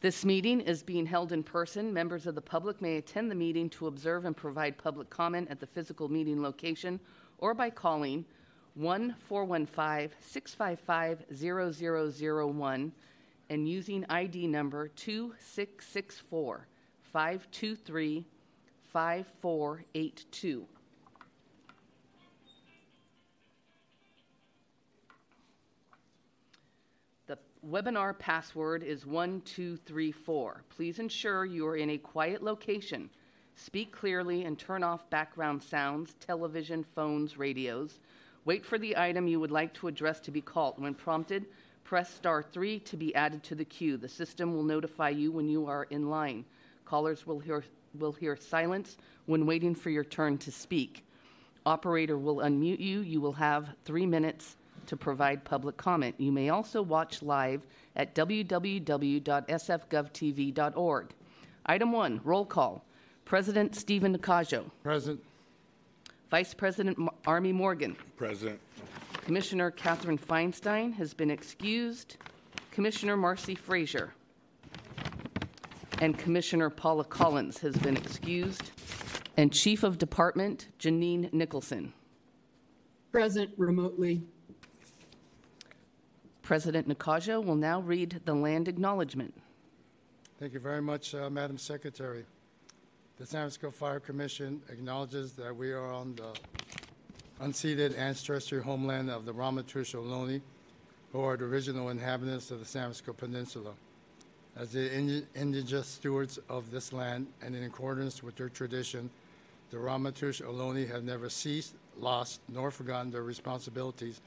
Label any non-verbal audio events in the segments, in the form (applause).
This meeting is being held in person. Members of the public may attend the meeting to observe and provide public comment at the physical meeting location or by calling 1-415-655-0001 and using ID number 2664-523-5482. The webinar password is 1234. Please ensure you are in a quiet location. Speak clearly and turn off background sounds, television, phones, radios. Wait for the item you would like to address to be called. When prompted, press star 3 to be added to the queue. The system will notify you when you are in line. Callers will hear, will hear silence when waiting for your turn to speak. Operator will unmute you. You will have three minutes to provide public comment. You may also watch live at www.sfgovtv.org. Item one, roll call. President Stephen Nakajo. Present. Vice President M- Armie Morgan. Present. Commissioner Katherine Feinstein has been excused. Commissioner Marcy Frazier. And Commissioner Paula Collins has been excused. And Chief of Department Janine Nicholson. Present remotely. President Nakajo will now read the land acknowledgement. Thank you very much, uh, Madam Secretary. The San Francisco Fire Commission acknowledges that we are on the unceded ancestral homeland of the Ramaytush Ohlone, who are the original inhabitants of the San Francisco Peninsula. As the indi- indigenous stewards of this land and in accordance with their tradition, the Ramaytush Ohlone have never ceased, lost, nor forgotten their responsibilities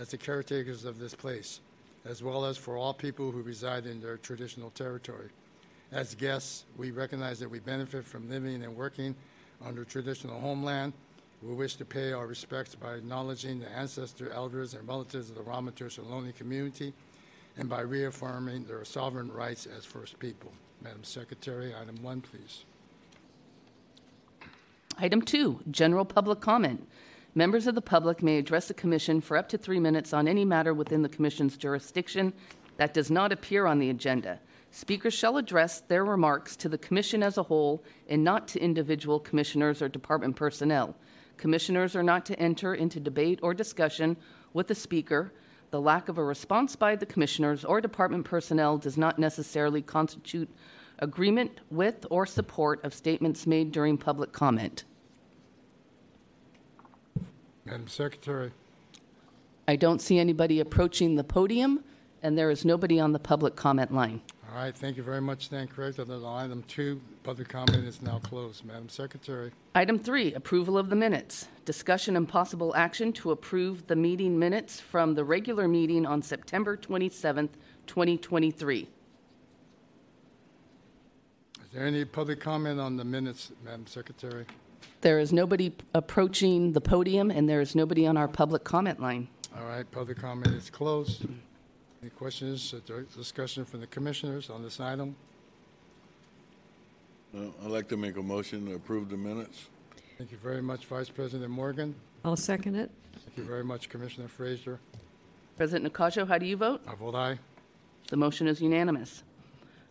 as the caretakers of this place, as well as for all people who reside in their traditional territory. As guests, we recognize that we benefit from living and working on traditional homeland. We wish to pay our respects by acknowledging the ancestor, elders, and relatives of the Ramaytush Ohlone community and by reaffirming their sovereign rights as First People. Madam Secretary, item one, please. Item two, general public comment. Members of the public may address the commission for up to three minutes on any matter within the commission's jurisdiction that does not appear on the agenda. Speakers shall address their remarks to the commission as a whole and not to individual commissioners or department personnel. Commissioners are not to enter into debate or discussion with the speaker. The lack of a response by the commissioners or department personnel does not necessarily constitute agreement with or support of statements made during public comment. Madam Secretary, I don't see anybody approaching the podium, and there is nobody on the public comment line. all right, thank you very much. Corrected. On item two, public comment is now closed. Madam Secretary, Item three, approval of the minutes. Discussion and possible action to approve the meeting minutes from the regular meeting on September 27th, 2023. is there any public comment on the minutes, Madam Secretary? There is nobody approaching the podium, and there is nobody on our public comment line. All right, public comment is closed. Any questions or discussion from the commissioners on this item? Uh, I'd like to make a motion to approve the minutes. Thank you very much, Vice President Morgan. I'll second it. Thank you very much, Commissioner Frazier. President Nakajo, how do you vote? I vote aye. The motion is unanimous.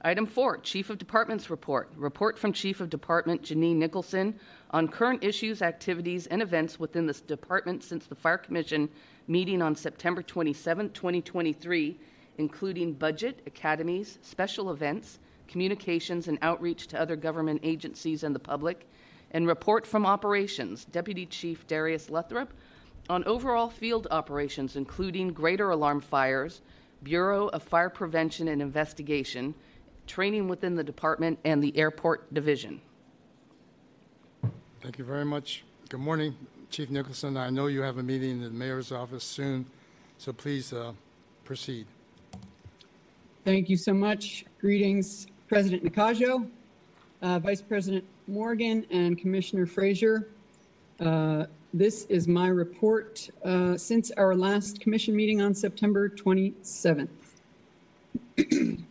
Item four, Chief of Department's report. Report from Chief of Department Janine Nicholson on current issues, activities, and events within this department since the Fire Commission meeting on September 27, 2023, including budget, academies, special events, communications, and outreach to other government agencies and the public, and report from operations, Deputy Chief Darius Luttropp, on overall field operations, including greater alarm fires, Bureau of Fire Prevention and Investigation, training within the department, and the airport division. Thank you very much. Good morning, Chief Nicholson. I know you have a meeting in the mayor's office soon, so please uh, proceed. Thank you so much. Greetings, President Nakajo, uh, Vice President Morgan, and Commissioner Frazier. Uh, This is my report uh, since our last commission meeting on September 27th. (clears throat)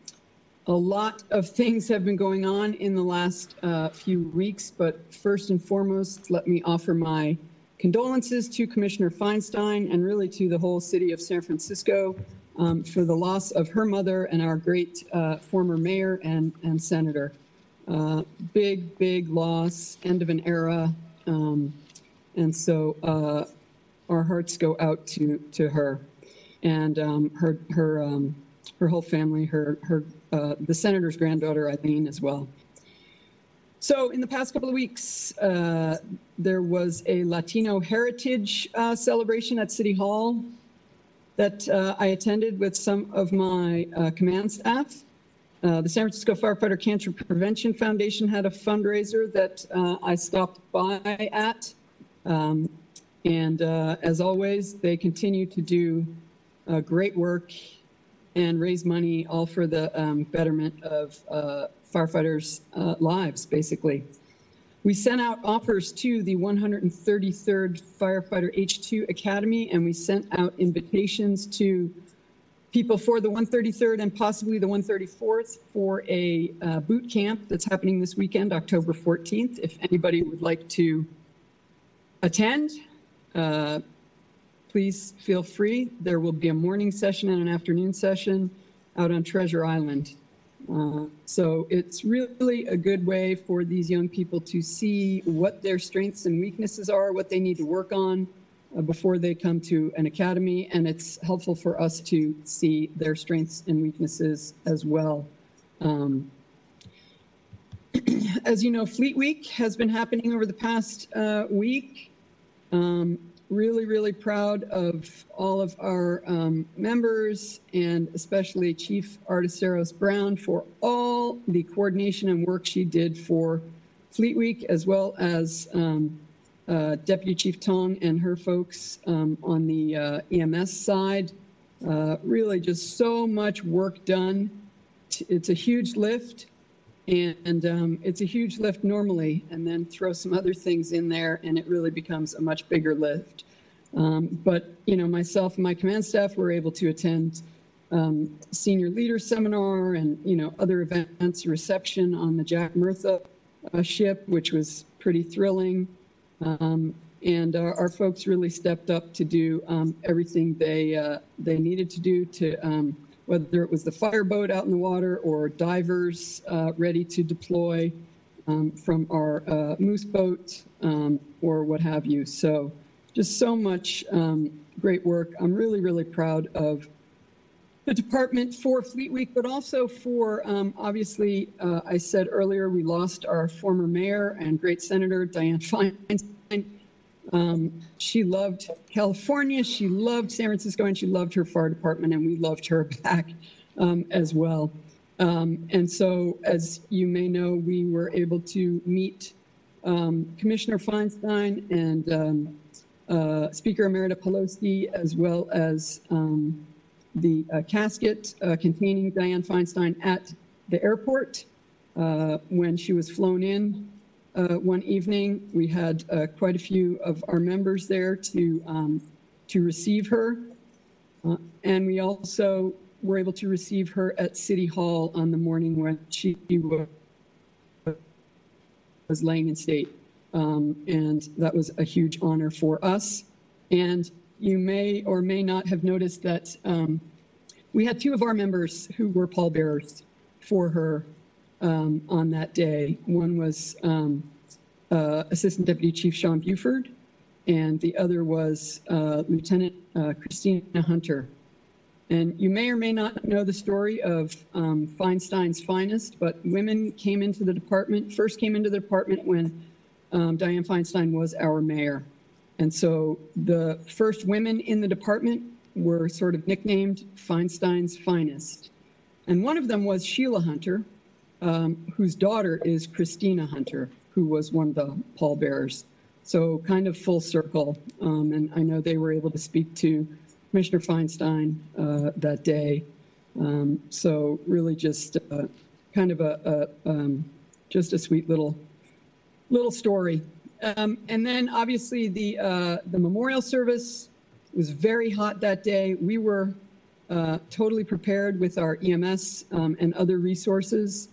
A lot of things have been going on in the last uh, few weeks, but first and foremost, let me offer my condolences to Commissioner Feinstein and really to the whole city of San Francisco um, for the loss of her mother and our great uh, former mayor and, and senator. Uh, big, big loss, end of an era. Um, and so uh, our hearts go out to, to her and um, her, her, um, her whole family, her, her, uh, the senator's granddaughter, Eileen, as well. So in the past couple of weeks, uh, there was a Latino heritage uh, celebration at City Hall that uh, I attended with some of my uh, command staff. Uh, the San Francisco Firefighter Cancer Prevention Foundation had a fundraiser that I stopped by at. Um, and as always, they continue to do great work and raise money all for the um, betterment of uh, firefighters' uh, lives, basically. We sent out offers to the 133rd Firefighter H2 Academy, and we sent out invitations to people for the 133rd and possibly the 134th for a uh, boot camp that's happening this weekend, October 14th. If anybody would like to attend, uh, please feel free. There will be a morning session and an afternoon session out on Treasure Island. Uh, So it's really a good way for these young people to see what their strengths and weaknesses are, what they need to work on uh, before they come to an academy, and it's helpful for us to see their strengths and weaknesses as well. Um, (clears throat) As you know, Fleet Week has been happening over the past uh, week. Um, Really, really proud of all of our um, members and especially Chief Artisteros Brown for all the coordination and work she did for Fleet Week, as well as um, uh, Deputy Chief Tong and her folks um, on the uh, EMS side. Uh, Really just so much work done. It's a huge lift. And um, it's a huge lift normally, and then throw some other things in there, and it really becomes a much bigger lift. Um, but, you know, myself and my command staff were able to attend um, senior leader seminar and, you know, other events, reception on the Jack Murtha uh, ship, which was pretty thrilling. Um, and our, our folks really stepped up to do um, everything they uh, they needed to do to um, whether it was the fireboat out in the water or divers uh, ready to deploy um, from our uh, moose boat um, or what have you. So just so much um, great work. I'm really, really proud of the department for Fleet Week, but also for, um, obviously, uh, I said earlier, we lost our former mayor and great senator, Dianne Feinstein. Um, she loved California, she loved San Francisco, and she loved her fire department, and we loved her (laughs) back um, as well. Um, and so, as you may know, we were able to meet um, Commissioner Feinstein and um, uh, Speaker Emerita Pelosi, as well as um, the uh, casket uh, containing Dianne Feinstein at the airport uh, when she was flown in uh, one evening. We had uh, quite a few of our members there to um, to receive her, Uh, and we also were able to receive her at City Hall on the morning when she was laying in state, um, and that was a huge honor for us. And you may or may not have noticed that um, we had two of our members who were pallbearers for her um, on that day. One was um, uh, Assistant Deputy Chief Sean Buford, and the other was uh, Lieutenant uh, Christina Hunter. And you may or may not know the story of um, Feinstein's finest, but women came into the department, first came into the department when um, Dianne Feinstein was our mayor. And so the first women in the department were sort of nicknamed Feinstein's finest. And one of them was Sheila Hunter, um, whose daughter is Christina Hunter, who was one of the pallbearers. So kind of full circle. Um, and I know they were able to speak to Commissioner Feinstein uh, that day. Um, so really just uh, kind of a, a um, just a sweet little little story. Um, and then obviously the uh, the memorial service was very hot that day. We were uh, totally prepared with our EMS um, and other resources,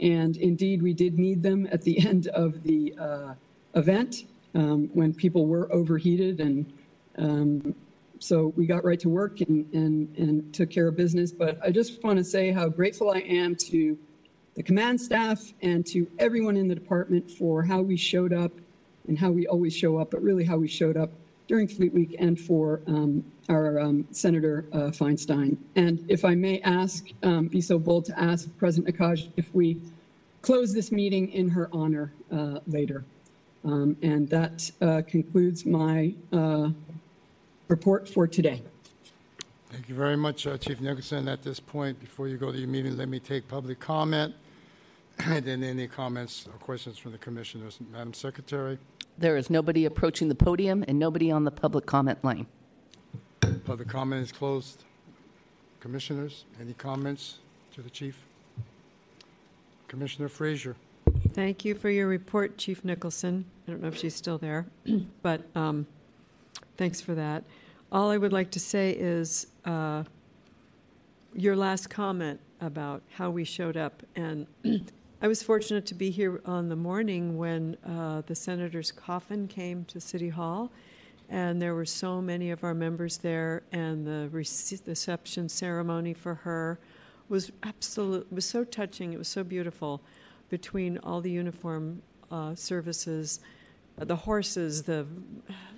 and indeed we did need them at the (laughs) end of the uh, event um, when people were overheated and um, so we got right to work and, and, and took care of business. But I just want to say how grateful I am to the command staff and to everyone in the department for how we showed up and how we always show up, but really how we showed up during Fleet Week and for um, our um, Senator uh, Feinstein. And if I may ask, um, be so bold to ask President Nakaj if we close this meeting in her honor uh, later. Um, and that uh, concludes my uh, report for today. Thank you very much, uh, Chief Nicholson. At this point, before you go to your meeting, let me take public comment, (clears throat) and then any comments or questions from the commissioners. Madam Secretary, There is nobody approaching the podium and nobody on the public comment line. public comment is closed. Commissioners, any comments to the chief? Commissioner Frazier. Thank you for your report, Chief Nicholson. I don't know if she's still there, (clears throat) but um, thanks for that. All I would like to say is uh, your last comment about how we showed up. And I was fortunate to be here on the morning when uh, the senator's coffin came to City Hall. And there were so many of our members there, and the reception ceremony for her was absolute was so touching. It was so beautiful between all the uniform uh, services, the horses, the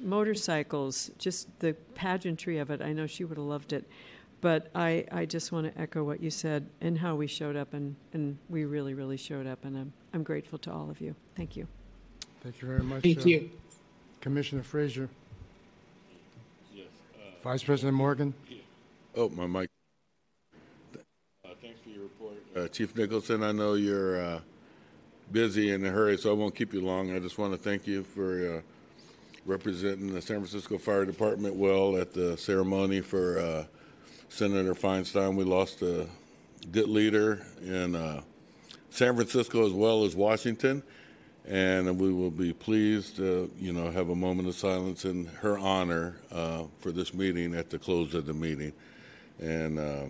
motorcycles, just the pageantry of it. I know she would have loved it. But I, I just want to echo what you said and how we showed up, and, and we really, really showed up, and I'm, I'm grateful to all of you. Thank you. Thank you very much. Thank uh, you. Commissioner Frazier. Vice President Morgan. Oh, my mic. Uh, Thanks for your report. Uh, Chief Nicholson, I know you're uh, busy and in a hurry, so I won't keep you long. I just want to thank you for uh, representing the San Francisco Fire Department well at the ceremony for uh, Senator Feinstein. We lost a good leader in uh, San Francisco as well as Washington, and we will be pleased to, you know, have a moment of silence in her honor uh, for this meeting at the close of the meeting. And uh,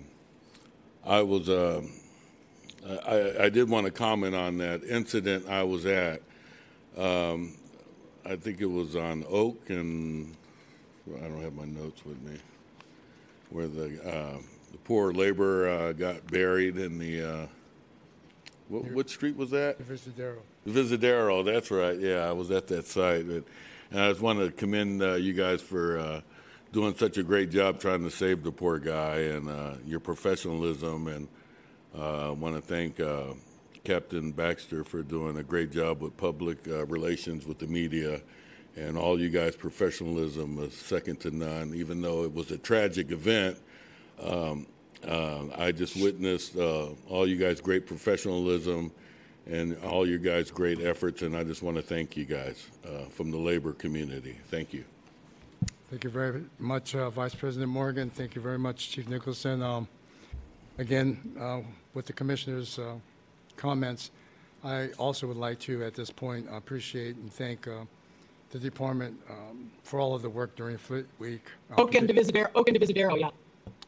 I was, uh, I, I did want to comment on that incident I was at. Um, I think it was on Oak, and I don't have my notes with me, where the, uh, the poor laborer uh, got buried in the, uh, what, what street was that? Visidero. Visadero, that's right. Yeah, I was at that site. And and I just want to commend uh, you guys for uh, doing such a great job trying to save the poor guy and uh, your professionalism. And uh, I want to thank uh, Captain Baxter for doing a great job with public uh, relations with the media. And all you guys' professionalism is second to none, even though it was a tragic event. Um, uh, I just witnessed uh, all you guys' great professionalism and all you guys' great efforts, and I just want to thank you guys uh, from the labor community. Thank you. Thank you very much, uh, Vice President Morgan. Thank you very much, Chief Nicholson. Um, Again, uh, with the commissioner's uh, comments, I also would like to, at this point, appreciate and thank the department um, for all of the work during Fleet Week. Uh, Oak and Divisadero, Oak and Divisadero, yeah.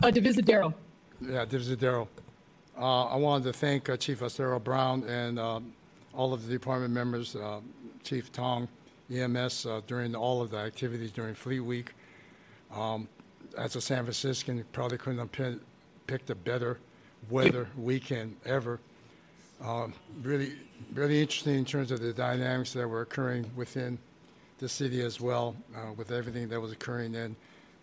Uh, Divisadero. Yeah, Divisadero. Uh, I wanted to thank uh, Chief Acero Brown and um, all of the department members, uh, Chief Tong, EMS, uh, during all of the activities during Fleet Week. Um, as a San Franciscan, probably couldn't have pi- picked a better weather weekend ever. Um, really, really interesting in terms of the dynamics that were occurring within the city as well, uh, with everything that was occurring and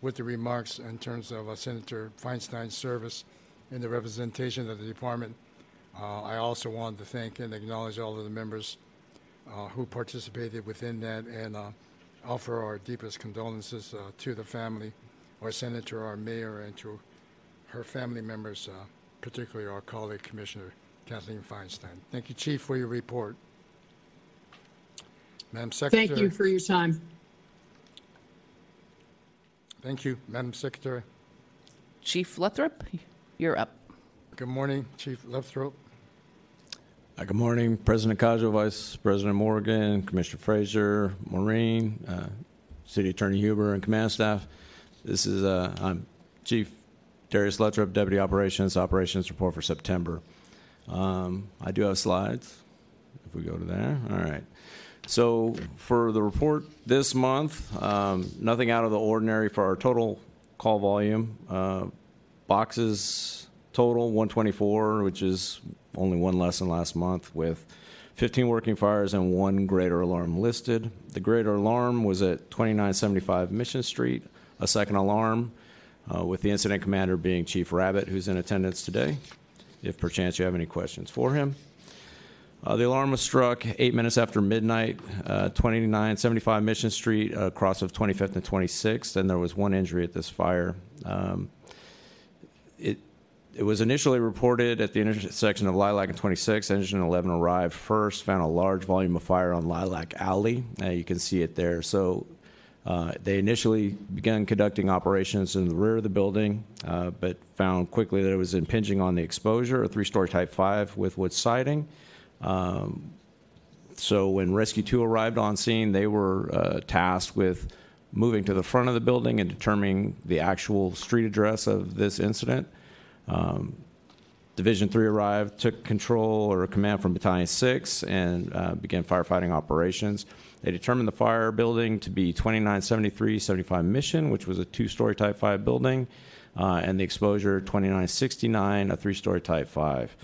with the remarks in terms of uh, Senator Feinstein's service and the representation of the department. Uh, I also wanted to thank and acknowledge all of the members uh, who participated within that and uh, offer our deepest condolences uh, to the family, our senator, our mayor, and to her family members, particularly our colleague Commissioner Kathleen Feinstein. Thank you, Chief, for your report. Madam Secretary. Thank you for your time. Thank you, Madam Secretary. Chief Luttropp, you're up. Good morning, Chief Lefthrope. Uh, Good morning, President Kajo, Vice President Morgan, Commissioner Frazier, Maureen, uh, City Attorney Huber, and command staff. This is, uh, I'm Chief Darius Luttropp, Deputy Operations, Operations Report for September. Um, I do have slides, if we go to there. All right. So for the report this month, um, nothing out of the ordinary for our total call volume. Uh, boxes total 124, which is only one less than last month, with 15 working fires and one greater alarm listed. The greater alarm was at 2975 Mission Street, a second alarm, uh, with the incident commander being Chief Rabbit, who's in attendance today, if perchance you have any questions for him. Uh, the alarm was struck eight minutes after midnight, uh, 2975 Mission Street, uh, across of 25th and 26th, and there was one injury at this fire. Um, it it was initially reported at the intersection of Lilac and 26. Engine 11 arrived first, found a large volume of fire on Lilac Alley. Uh, you can see it there. So uh, they initially began conducting operations in the rear of the building, uh, but found quickly that it was impinging on the exposure, a three story Type 5 with wood siding. Um, so when Rescue 2 arrived on scene, they were uh, tasked with moving to the front of the building and determining the actual street address of this incident. Um, Division 3 arrived, took control or command from Battalion 6, and uh, began firefighting operations. They determined the fire building to be 2973 75 Mission, which was a two story Type 5 building, uh, and the exposure 2969, a three story Type 5.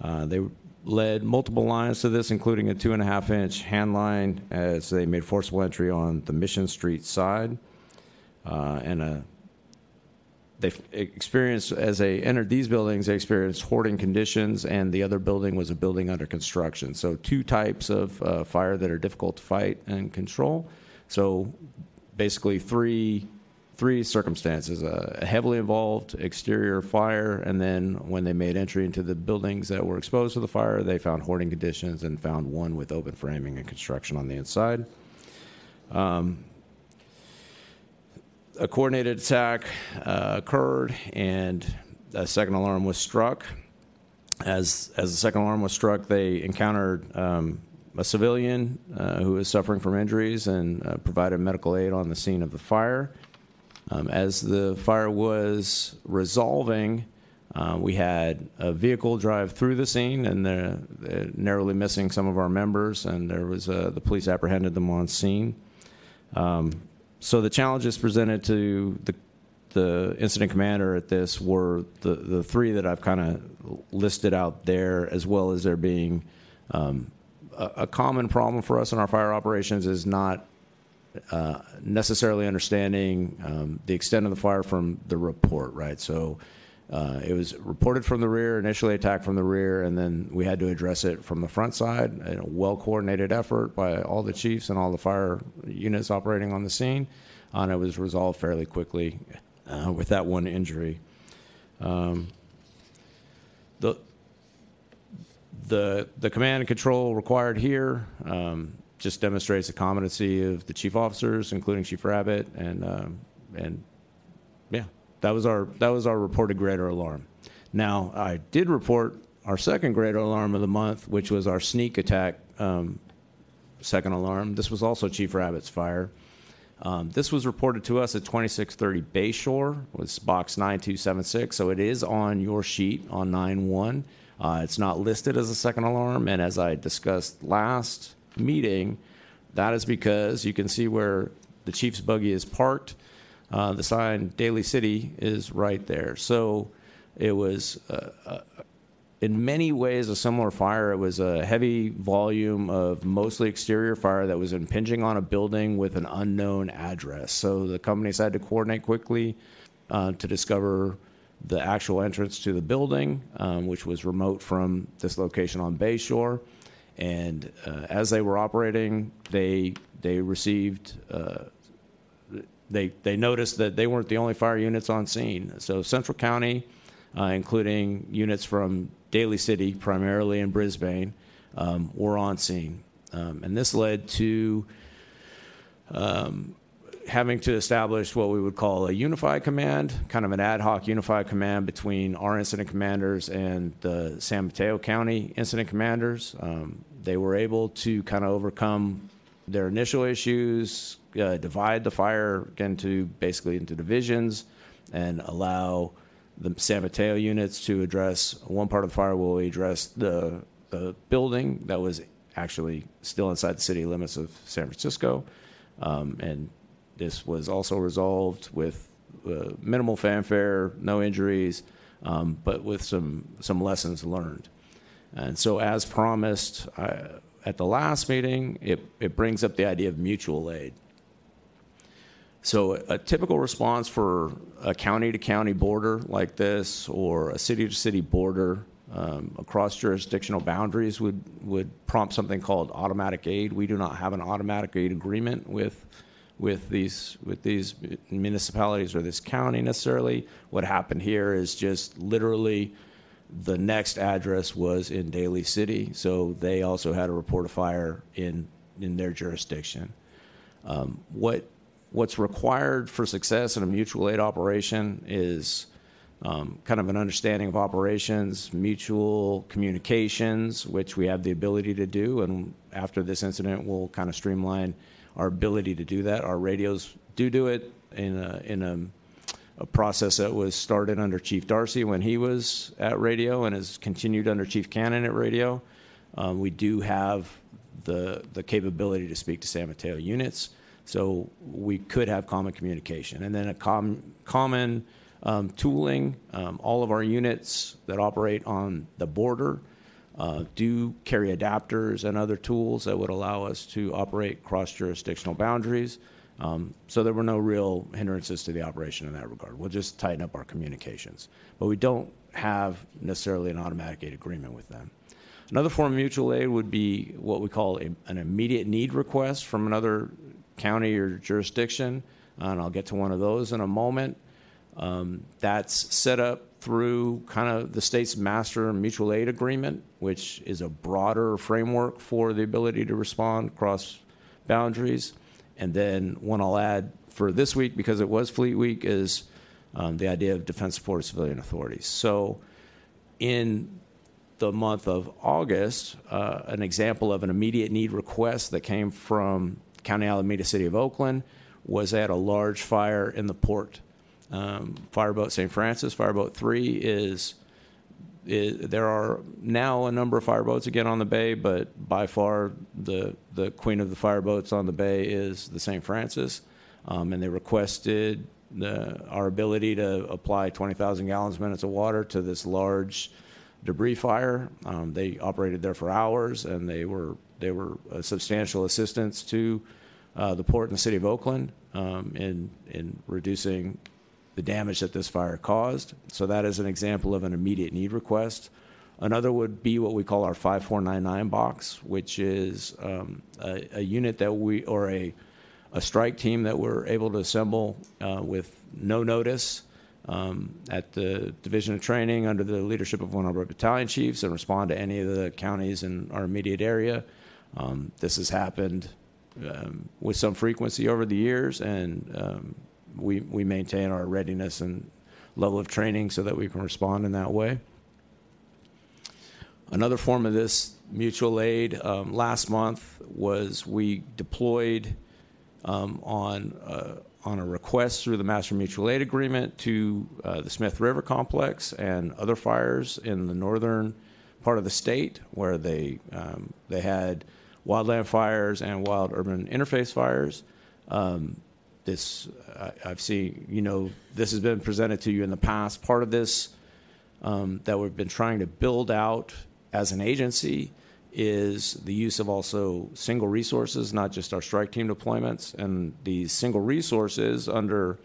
Uh, they led multiple lines to this, including a two and a half inch hand line as they made forcible entry on the Mission Street side, uh, and a they experienced as they entered these buildings they experienced hoarding conditions and the other building was a building under construction. So two types of uh, fire that are difficult to fight and control. So basically three three circumstances a heavily involved exterior fire and then when they made entry into the buildings that were exposed to the fire they found hoarding conditions and found one with open framing and construction on the inside um, a coordinated attack uh, occurred and a second alarm was struck. As, as the second alarm was struck, they encountered um, a civilian uh, who was suffering from injuries and uh, provided medical aid on the scene of the fire. Um, as the fire was resolving, uh, we had a vehicle drive through the scene and they're, they're narrowly missing some of our members, and there was uh, the police apprehended them on scene. Um, so the challenges presented to the the incident commander at this were the the three that I've kind of listed out there, as well as there being um, a, a, common problem for us in our fire operations is not uh, necessarily understanding um, the extent of the fire from the report, right? So uh, it was reported from the rear, initially attacked from the rear, and then we had to address it from the front side. A well coordinated effort by all the chiefs and all the fire units operating on the scene, and it was resolved fairly quickly uh, with that one injury. Um, the the the command and control required here um, just demonstrates the competency of the chief officers, including Chief Rabbit, and um, and yeah, that was our that was our reported greater alarm. Now I did report our second greater alarm of the month, which was our sneak attack um, second alarm. This was also Chief Rabbit's fire. Um, this was reported to us at 2630 Bayshore, was box 9276, so it is on your sheet on 91. Uh, it's not listed as a second alarm, and as I discussed last meeting, that is because you can see where the chief's buggy is parked. Uh, the sign Daly City is right there. So it was, uh, uh, in many ways, a similar fire. It was a heavy volume of mostly exterior fire that was impinging on a building with an unknown address. So the companies had to coordinate quickly uh, to discover the actual entrance to the building, um, which was remote from this location on Bayshore. And uh, as they were operating, they they received uh, they they noticed that they weren't the only fire units on scene. So Central County, uh, including units from Daly City, primarily in Brisbane, um, were on scene, um, and this led to um, having to establish what we would call a unified command, kind of an ad hoc unified command between our incident commanders and the San Mateo County incident commanders. Um, they were able to kind of overcome their initial issues, uh, divide the fire into basically into divisions, and allow the San Mateo units to address one part of the fire. Will address the the building that was actually still inside the city limits of San Francisco, um, and this was also resolved with uh, minimal fanfare, no injuries, um, but with some, some lessons learned. And so, as promised I, at the last meeting, it, it brings up the idea of mutual aid. So, a typical response for a county to county border like this, or a city to city border um, across jurisdictional boundaries, would, would prompt something called automatic aid. We do not have an automatic aid agreement with, with, these, with these municipalities or this county necessarily. What happened here is just literally the next address was in Daly City, so they also had a report of fire in, in their jurisdiction. Um, what what's required for success in a mutual aid operation is um, kind of an understanding of operations, mutual communications, which we have the ability to do. And after this incident, we'll kind of streamline our ability to do that. Our radios do do it in a, in a, a process that was started under Chief Darcy when he was at radio and has continued under Chief Cannon at radio. Um, we do have the, the capability to speak to San Mateo units. So we could have common communication. And then a com- common um, tooling. Um, all of our units that operate on the border uh, do carry adapters and other tools that would allow us to operate cross jurisdictional boundaries. Um, so there were no real hindrances to the operation in that regard. We'll just tighten up our communications. But we don't have necessarily an automatic aid agreement with them. Another form of mutual aid would be what we call a, an immediate need request from another county or jurisdiction, and I'll get to one of those in a moment. Um, that's set up through kind of the state's master mutual aid agreement, which is a broader framework for the ability to respond across boundaries. And then one I'll add for this week, because it was Fleet Week, is um, the idea of defense support of civilian authorities. So in the month of August, uh, an example of an immediate need request that came from County Alameda, City of Oakland, was at a large fire in the port. Um, Fireboat St. Francis, Fireboat 3 is, is, there are now a number of fireboats again on the bay, but by far the, the queen of the fireboats on the bay is the St. Francis. Um, and they requested the, our ability to apply 20,000 gallons minutes of water to this large debris fire. Um, they operated there for hours, and they were they were a substantial assistance to uh, the port and the city of Oakland um, in in reducing the damage that this fire caused. So that is an example of an immediate need request. Another would be what we call our 5499 box, which is um, a, a, unit that we or a a strike team that we're able to assemble uh, with no notice um, at the Division of Training under the leadership of one of our battalion chiefs and respond to any of the counties in our immediate area. Um, this has happened um, with some frequency over the years, and um, we, we maintain our readiness and level of training so that we can respond in that way. Another form of this mutual aid um, last month was we deployed um, on uh, on a request through the Master Mutual Aid Agreement to uh, the Smith River Complex and other fires in the northern part of the state where they um, they had wildland fires and wild urban interface fires. Um, this I, have seen, you know, this has been presented to you in the past. Part of this um, that we've been trying to build out as an agency is the use of also single resources, not just our strike team deployments. And these single resources under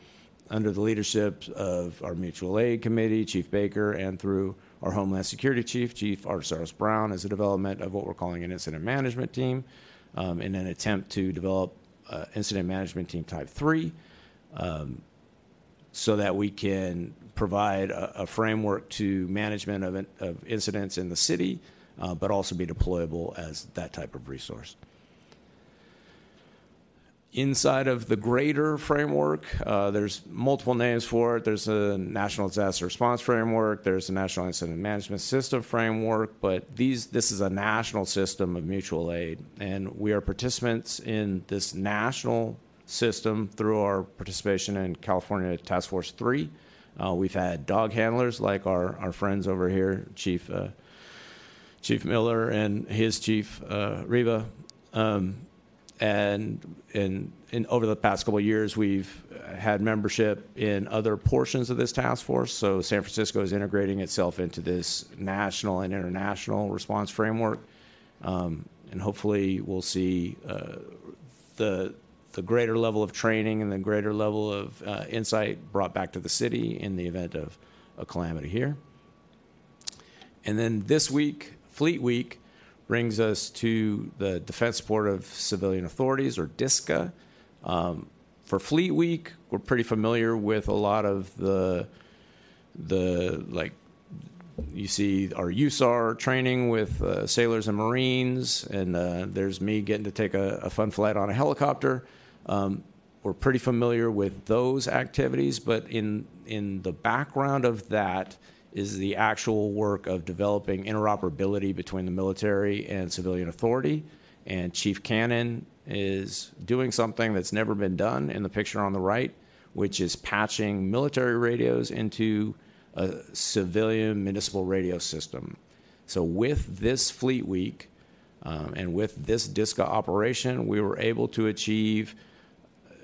under the leadership of our mutual aid committee, Chief Baker, and through our Homeland Security Chief, Chief Artesaros Brown, is a development of what we're calling an incident management team um, in an attempt to develop uh, incident management team type three um, so that we can provide a, a framework to management of, of incidents in the city uh, but also be deployable as that type of resource. Inside of the greater framework, uh, there's multiple names for it. There's a National Disaster Response Framework, there's a National Incident Management System Framework, but these, this is a national system of mutual aid. And we are participants in this national system through our participation in California Task Force 3. Uh, we've had dog handlers like our, our friends over here, Chief uh, Chief Miller and his chief, uh, Reba. Um, and in, over the past couple of years, we've had membership in other portions of this task force. So San Francisco is integrating itself into this national and international response framework, um, and hopefully we'll see uh, the the greater level of training and the greater level of uh, insight brought back to the city in the event of a calamity here. And then this week, Fleet Week, brings us to the Defense Support of Civilian Authorities, or DISCA. Um, for Fleet Week, we're pretty familiar with a lot of the the like you see our USAR training with uh, sailors and Marines, and uh, there's me getting to take a, a fun flight on a helicopter. Um, we're pretty familiar with those activities, but in in the background of that is the actual work of developing interoperability between the military and civilian authority. And Chief Cannon is doing something that's never been done in the picture on the right, which is patching military radios into a civilian municipal radio system. So, with this Fleet Week um, and with this DISCA operation, we were able to achieve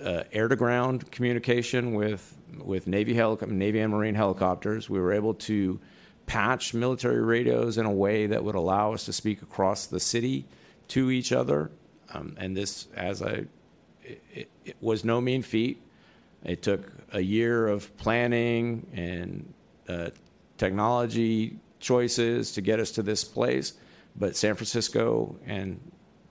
uh, air to ground communication with with Navy helic- Navy and Marine helicopters. We were able to patch military radios in a way that would allow us to speak across the city to each other. Um, and this, as I, it, it was no mean feat. It took a year of planning and uh, technology choices to get us to this place. But San Francisco and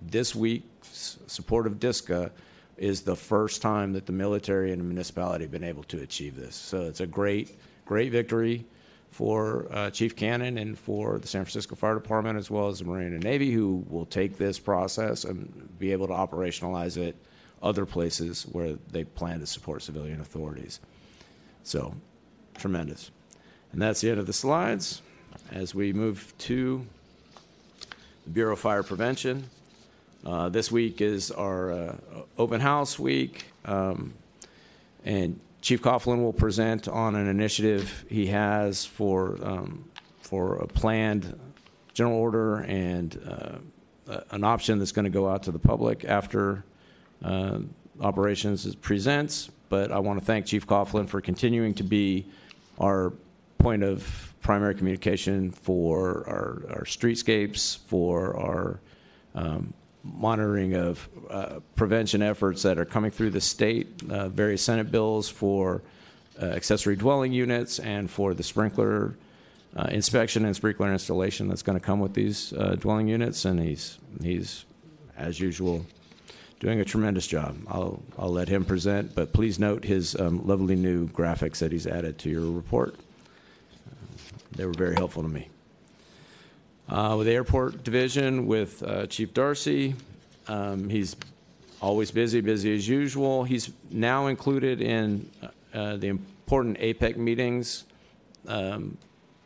this week's support of DISCA is the first time that the military and the municipality have been able to achieve this. So it's a great, great victory for uh, Chief Cannon and for the San Francisco Fire Department, as well as the Marine and Navy, who will take this process and be able to operationalize it other places where they plan to support civilian authorities. So, tremendous. And that's the end of the slides. As we move to the Bureau of Fire Prevention, uh, this week is our uh, open house week, um, and Chief Coughlin will present on an initiative he has for um, for a planned general order and uh, an option that's going to go out to the public after uh, operations presents. But I want to thank Chief Coughlin for continuing to be our point of primary communication for our, our streetscapes, for our um, monitoring of uh, prevention efforts that are coming through the state, uh, various Senate bills for uh, accessory dwelling units and for the sprinkler uh, inspection and sprinkler installation that's going to come with these uh, dwelling units. And he's, he's, as usual, doing a tremendous job. I'll, I'll let him present, but please note his um, lovely new graphics that he's added to your report. They were very helpful to me. Uh, with the airport division with uh, Chief Darcy, um, he's always busy, busy as usual. He's now included in uh, the important APEC meetings um,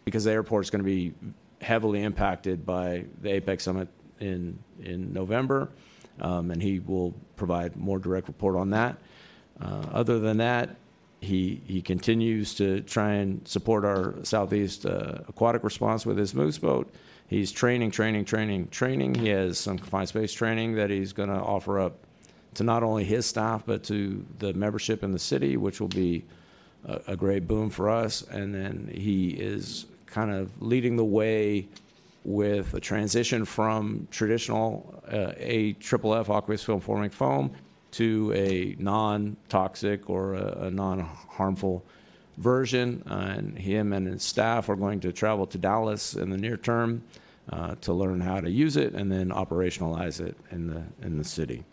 because the airport is going to be heavily impacted by the APEC summit in in November, um, and he will provide more direct report on that. Uh, other than that, he he continues to try and support our southeast uh, aquatic response with his moose boat. He's training, training, training, training. He has some confined space training that he's going to offer up to not only his staff but to the membership in the city, which will be a, a great boom for us. And then he is kind of leading the way with a transition from traditional uh, AFFF aqueous film forming foam to a non-toxic or a, a non-harmful version. Uh, and him and his staff are going to travel to Dallas in the near term uh, to learn how to use it and then operationalize it in the in the city.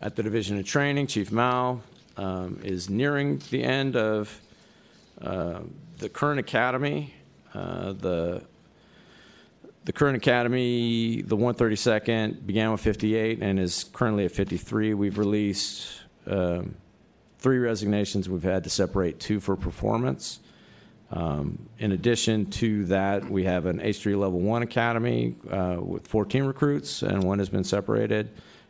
At the Division of Training, Chief Mao um, is nearing the end of uh, the current academy. Uh, the the current academy, the 132nd, began with 58 and is currently at 53. We've released um, three resignations. We've had to separate two for performance. Um, in addition to that, we have an H3 Level 1 Academy uh, with 14 recruits, and one has been separated.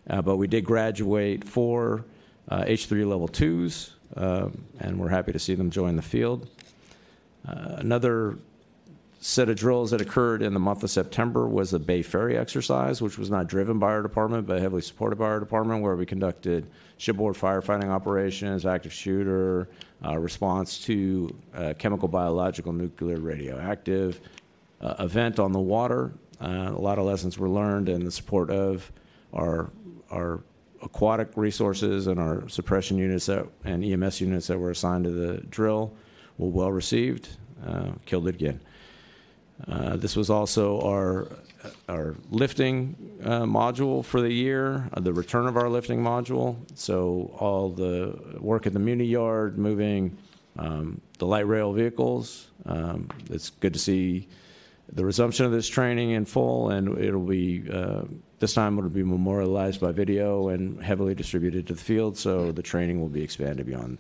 Uh, but we did graduate four uh, H3 Level 2s, um, and we're happy to see them join the field. Uh, another set of drills that occurred in the month of September was the Bay Ferry exercise, which was not driven by our department, but heavily supported by our department, where we conducted shipboard firefighting operations, active shooter, uh, response to uh, chemical, biological, nuclear, radioactive uh, event on the water. Uh, a lot of lessons were learned in the support of our our aquatic resources and our suppression units that, and EMS units that were assigned to the drill were well received. Uh, killed it again. Uh, this was also our our lifting uh, module for the year, uh, the return of our lifting module. So all the work at the Muni Yard, moving um, the light rail vehicles. Um, it's good to see the resumption of this training in full, and it'll be uh, this time it'll be memorialized by video and heavily distributed to the field. So the training will be expanded beyond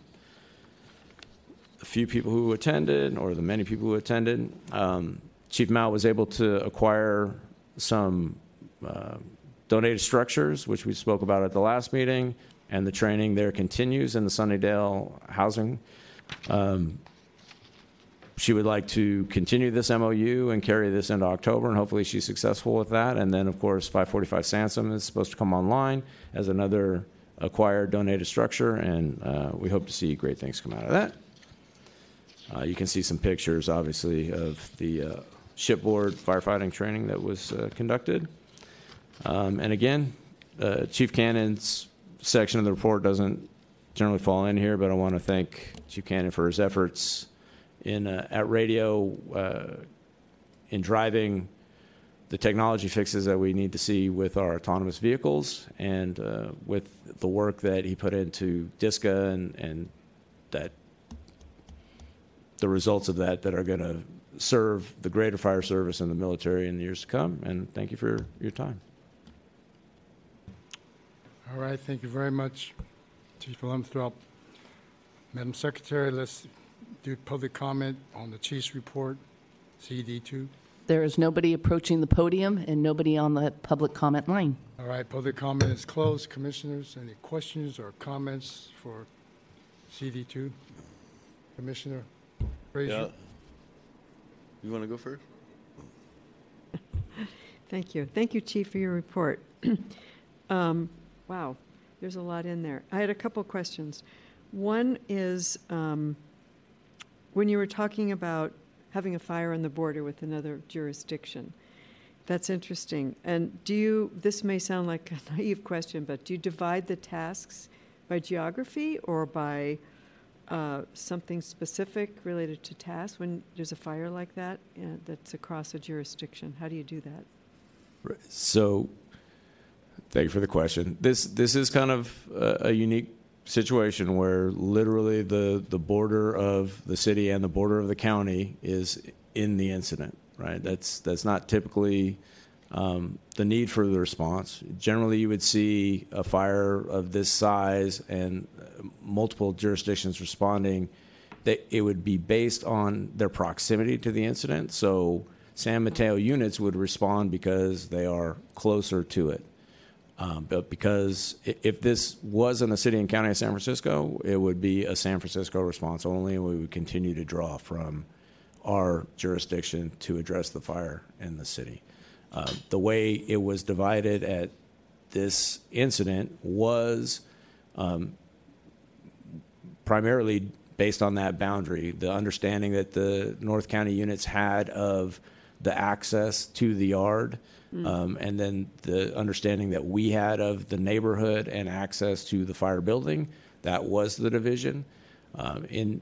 the few people who attended or the many people who attended. Um, Chief Mao was able to acquire some uh, donated structures, which we spoke about at the last meeting, and the training there continues in the Sunnydale housing. Um, she would like to continue this MOU and carry this into October, and hopefully she's successful with that. And then, of course, 545 Sansome is supposed to come online as another acquired donated structure, and uh, we hope to see great things come out of that. Uh, you can see some pictures, obviously, of the uh, shipboard firefighting training that was uh, conducted. Um, and again, uh, Chief Cannon's section of the report doesn't generally fall in here, but I want to thank Chief Cannon for his efforts in uh, at radio uh, in driving the technology fixes that we need to see with our autonomous vehicles and uh, with the work that he put into DISCA and, and that the results of that that are going to serve the greater fire service and the military in the years to come. And thank you for your time. All right, thank you very much, Chief Luttropp. Madam Secretary, let's do public comment on the chief's report, CD2. There is nobody approaching the podium and nobody on the public comment line. All right, public comment is closed. Commissioners, any questions or comments for CD2? Commissioner Frazier? You want to go first? (laughs) Thank you. Thank you, Chief, for your report. (clears throat) um, wow, there's a lot in there. I had a couple questions. One is um, when you were talking about having a fire on the border with another jurisdiction. That's interesting. And do you, this may sound like a (laughs) naive question, but do you divide the tasks by geography or by uh, something specific related to tasks when there's a fire like that uh, that's across a jurisdiction? How do you do that? So, thank you for the question. This this is kind of a, a unique situation where literally the the border of the city and the border of the county is in the incident. Right. That's that's not typically um, the need for the response. Generally, you would see a fire of this size and uh, multiple jurisdictions responding. That it would be based on their proximity to the incident. So San Mateo units would respond because they are closer to it. Um, but because if this wasn't a city and county of San Francisco, it would be a San Francisco response only, and we would continue to draw from our jurisdiction to address the fire in the city. Uh, the way it was divided at this incident was um, primarily based on that boundary, the understanding that the North County units had of the access to the yard, mm. um, and then the understanding that we had of the neighborhood and access to the fire building. That was the division. Um, in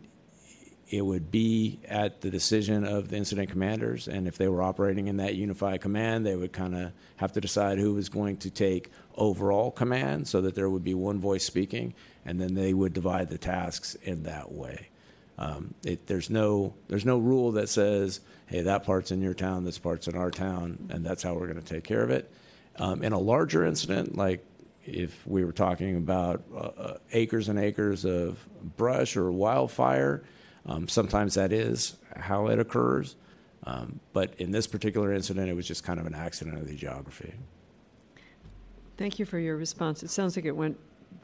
it would be at the decision of the incident commanders, and if they were operating in that unified command, they would kind of have to decide who was going to take overall command, so that there would be one voice speaking, and then they would divide the tasks in that way. Um, it, there's no there's no rule that says, hey, that part's in your town, this part's in our town, and that's how we're going to take care of it. Um, in a larger incident, like if we were talking about uh, uh, acres and acres of brush or wildfire, um, sometimes that is how it occurs. Um, but in this particular incident, it was just kind of an accident of the geography. Thank you for your response. It sounds like it went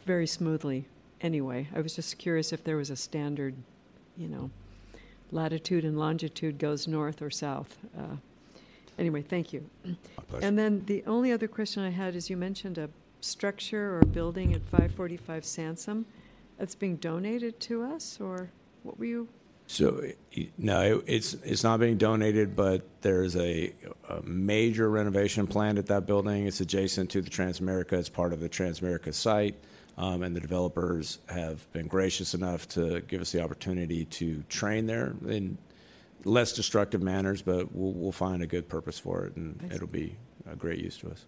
very smoothly anyway. I was just curious if there was a standard, you know, latitude and longitude goes north or south. Uh, Anyway, thank you. My pleasure. And then the only other question I had is you mentioned a structure or building at 545 Sansome that's being donated to us, or what were you? So, no, it- it's, it's not being donated, but there's a, a major renovation planned at that building. It's adjacent to the Transamerica. It's part of the Transamerica site. Um, and the developers have been gracious enough to give us the opportunity to train there in less destructive manners, but we'll, we'll find a good purpose for it and it'll be a great use to us.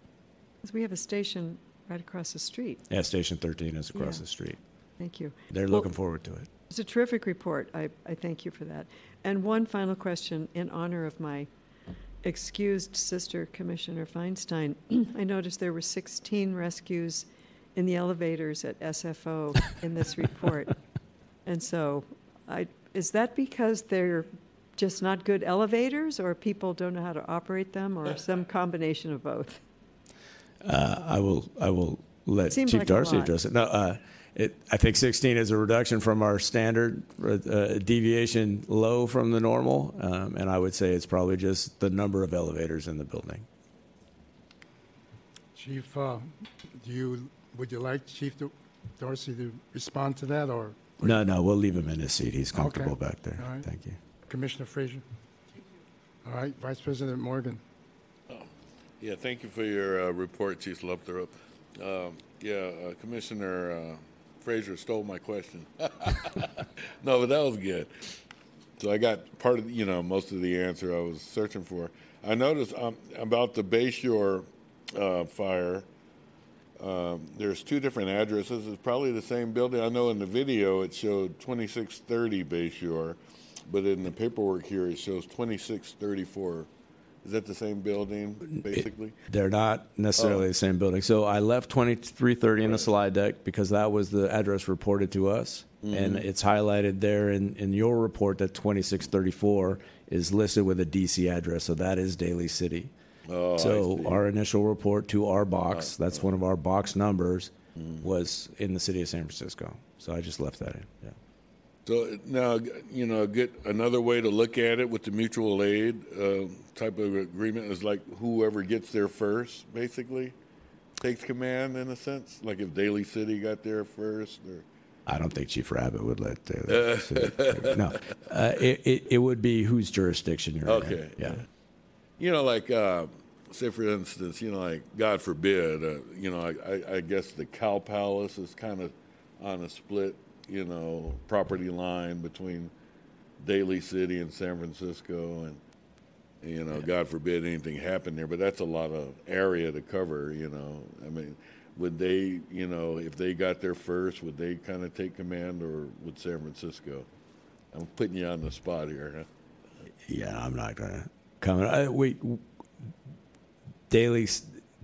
Because we have a station right across the street. Yeah, Station 13 is across Yeah. the street. Thank you. They're Well- looking forward to it. It's a terrific report. I, I thank you for that. And one final question in honor of my excused sister, Commissioner Feinstein. (clears throat) I noticed there were 16 rescues in the elevators at SFO in this (laughs) report. And so, I, is that because they're just not good elevators, or people don't know how to operate them, or some combination of both? Uh, I will, I will let Chief like Darcy address it. No, uh, it, I think 16 is a reduction from our standard uh, deviation low from the normal, um, and I would say it's probably just the number of elevators in the building. Chief, uh, do you, would you like Chief Dorsey to respond to that, or No, no, we'll leave him in his seat. He's comfortable back there. All right. Thank you. Commissioner Frazier? All right, Vice President Morgan? Yeah, thank you for your uh, report, Chief Luttropp. Um, yeah, uh, Commissioner Frazier stole my question. (laughs) no, but that was good. So I got part of, you know, most of the answer I was searching for. I noticed um, about the Bayshore uh, fire. Um, there's two different addresses. It's probably the same building. I know in the video it showed 2630 Bayshore, but in the paperwork here it shows 2634. Is that the same building, basically? They're not necessarily oh. the same building. So I left 2330 in the slide deck because that was the address reported to us. Mm-hmm. And it's highlighted there in, in your report that 2634 is listed with a DC address. So that is Daly City. Oh, I so see. our initial report to our box, that's one of our box numbers, mm-hmm. was in the city of San Francisco. So I just left that in. Yeah. So now, you know, get another way to look at it with the mutual aid uh, type of agreement is like whoever gets there first, basically, takes command in a sense. Like if Daly City got there first, or I don't think Chief Rabbit would let Daly City. (laughs) No. Uh, it, it, it would be whose jurisdiction you're in. Okay. Yeah. you know, like uh, say for instance, you know, like God forbid, uh, you know, I, I, I guess the Cow Palace is kind of on a split, you know, property line between Daly City and San Francisco, and you know, God forbid anything happened there, but that's a lot of area to cover, you know. I mean, would they, you know, if they got there first, would they kind of take command, or would San Francisco? I'm putting you on the spot here. Huh? Yeah, I'm not gonna comment. I, we Daly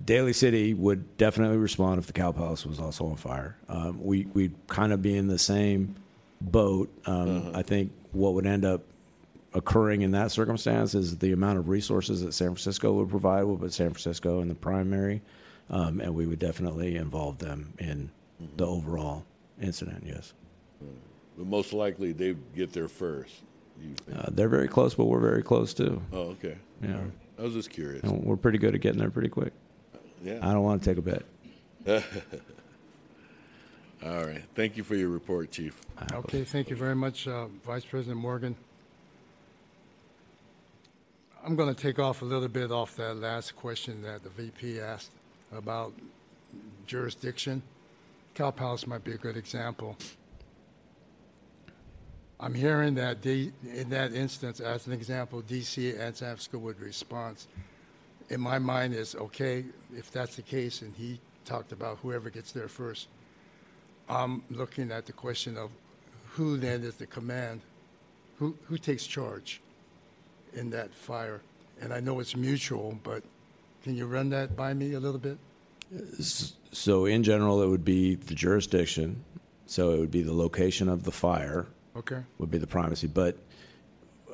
Daly City would definitely respond if the Cow Palace was also on fire. Um, we we'd kind of be in the same boat. Um, I think what would end up occurring in that circumstance is the amount of resources that San Francisco would provide would put San Francisco in the primary, um, and we would definitely involve them in the overall incident. Yes, But most likely they'd get there first. Uh, they're very close, but we're very close too. oh, okay. Yeah. Right. I was just curious. And we're pretty good at getting there pretty quick. Yeah. I don't want to take a bet. (laughs) All right. Thank you for your report, Chief. Okay, thank you very much, uh, Vice President Morgan. I'm going to take off a little bit off that last question that the VP asked about jurisdiction. Cow Palace might be a good example. I'm hearing that D, in that instance, as an example, DC and San Francisco would respond. In my mind is, okay, if that's the case, and he talked about whoever gets there first, I'm looking at the question of who then is the command, who, who takes charge in that fire? And I know it's mutual, but can you run that by me a little bit? So in general, it would be the jurisdiction. So it would be the location of the fire Okay, would be the primacy. But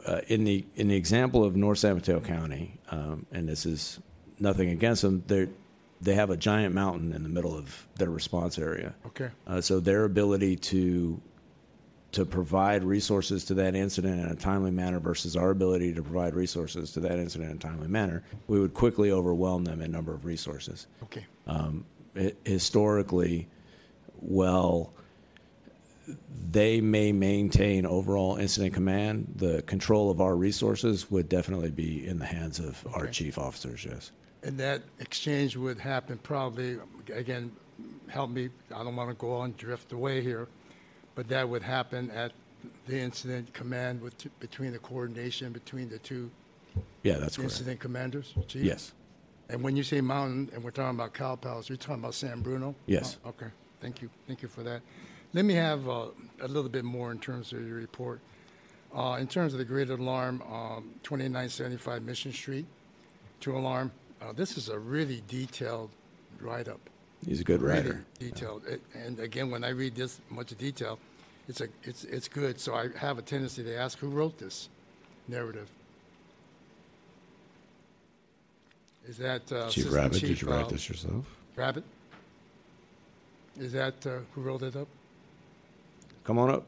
uh, in the in the example of North San Mateo County, um, and this is nothing against them, they they have a giant mountain in the middle of their response area. okay, Uh, so their ability to to provide resources to that incident in a timely manner versus our ability to provide resources to that incident in a timely manner, we would quickly overwhelm them in number of resources. Okay. Hi- Historically, well, they may maintain overall incident command. The control of our resources would definitely be in the hands of our chief officers, yes. And that exchange would happen probably, again, help me, I don't want to go on, drift away here, but that would happen at the incident command with, between the coordination between the two Yeah, that's correct. incident commanders, chief? Yes. And when you say mountain, and we're talking about Cow Palace, you're talking about San Bruno? Yes. Oh, Okay, thank you, thank you for that. Let me have uh, a little bit more in terms of your report. Uh, In terms of the grid alarm, um, 2975 Mission Street, two alarm, uh, this is a really detailed write-up. He's a good Really writer. Detailed, It- and again, when I read this much detail, it's a, it's, it's good, so I have a tendency to ask, who wrote this narrative? Is that uh, Chief Rabbit, Chief, did you write uh, this yourself? Rabbit? Is that uh, who wrote it up? Come on up.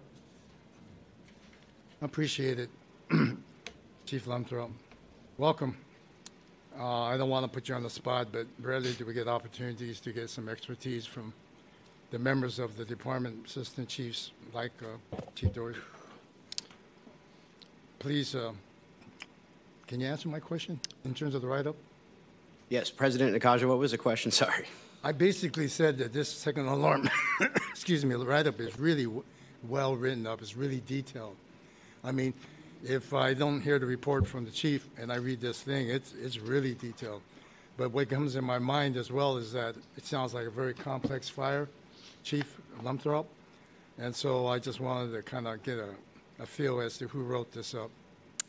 Appreciate it, (clears throat) Chief Luttropp. Welcome. Uh, I don't want to put you on the spot, but rarely do we get opportunities to get some expertise from the members of the department, assistant chiefs like uh, Chief Dorsey. Please, uh, can you answer my question in terms of the write-up? Yes, President Nakajo, what was the question? (laughs) Sorry. I basically said that this second alarm, (coughs) excuse me, the write-up is really w- well written up. It's really detailed. I mean, if I don't hear the report from the chief and I read this thing, it's it's really detailed. But what comes in my mind as well is that it sounds like a very complex fire, Chief Luttropp, and so I just wanted to kind of get a, a feel as to who wrote this up.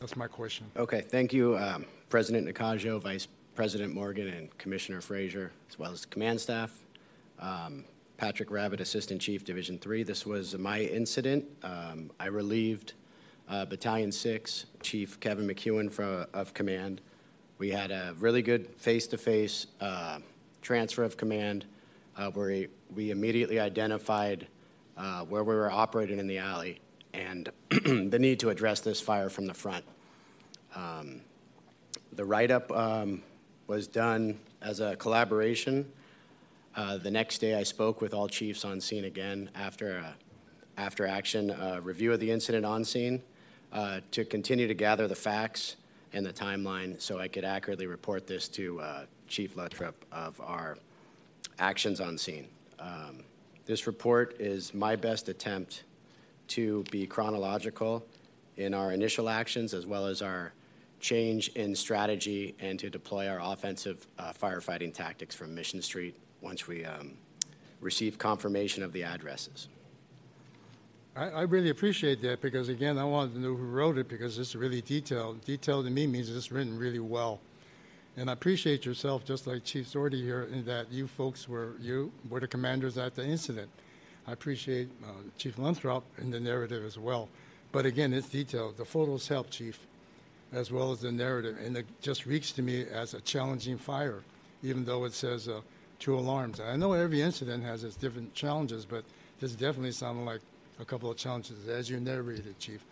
That's my question. Okay, thank you, um, President Nakajo, Vice President Morgan, and Commissioner Frazier, as well as command staff. Um, Patrick Rabbit, Assistant Chief, Division Three. This was my incident. Um, I relieved uh, Battalion Six Chief Kevin McEwen for, of command. We had a really good face-to-face uh, transfer of command, uh, where we- we immediately identified uh, where we were operating in the alley and (clears throat) the need to address this fire from the front. Um, The write-up um, was done as a collaboration. Uh, The next day, I spoke with all chiefs on scene again after, a- after action, uh, review of the incident on scene, uh, to continue to gather the facts and the timeline so I could accurately report this to uh, Chief Luttropp of our actions on scene. Um, This report is my best attempt to be chronological in our initial actions as well as our change in strategy and to deploy our offensive uh, firefighting tactics from Mission Street once we um, receive confirmation of the addresses. I, I really appreciate that because, again, I wanted to know who wrote it because it's really detailed. Detailed to me means it's written really well. And I appreciate yourself, just like Chief Doherty here, in that you folks were, you were the commanders at the incident. I appreciate uh, Chief Luttropp in the narrative as well. But again, it's detailed. The photos help, Chief, as well as the narrative. And it just reeks to me as a challenging fire, even though it says uh, two alarms. I know every incident has its different challenges, but this definitely sounded like a couple of challenges as you narrated, Chief.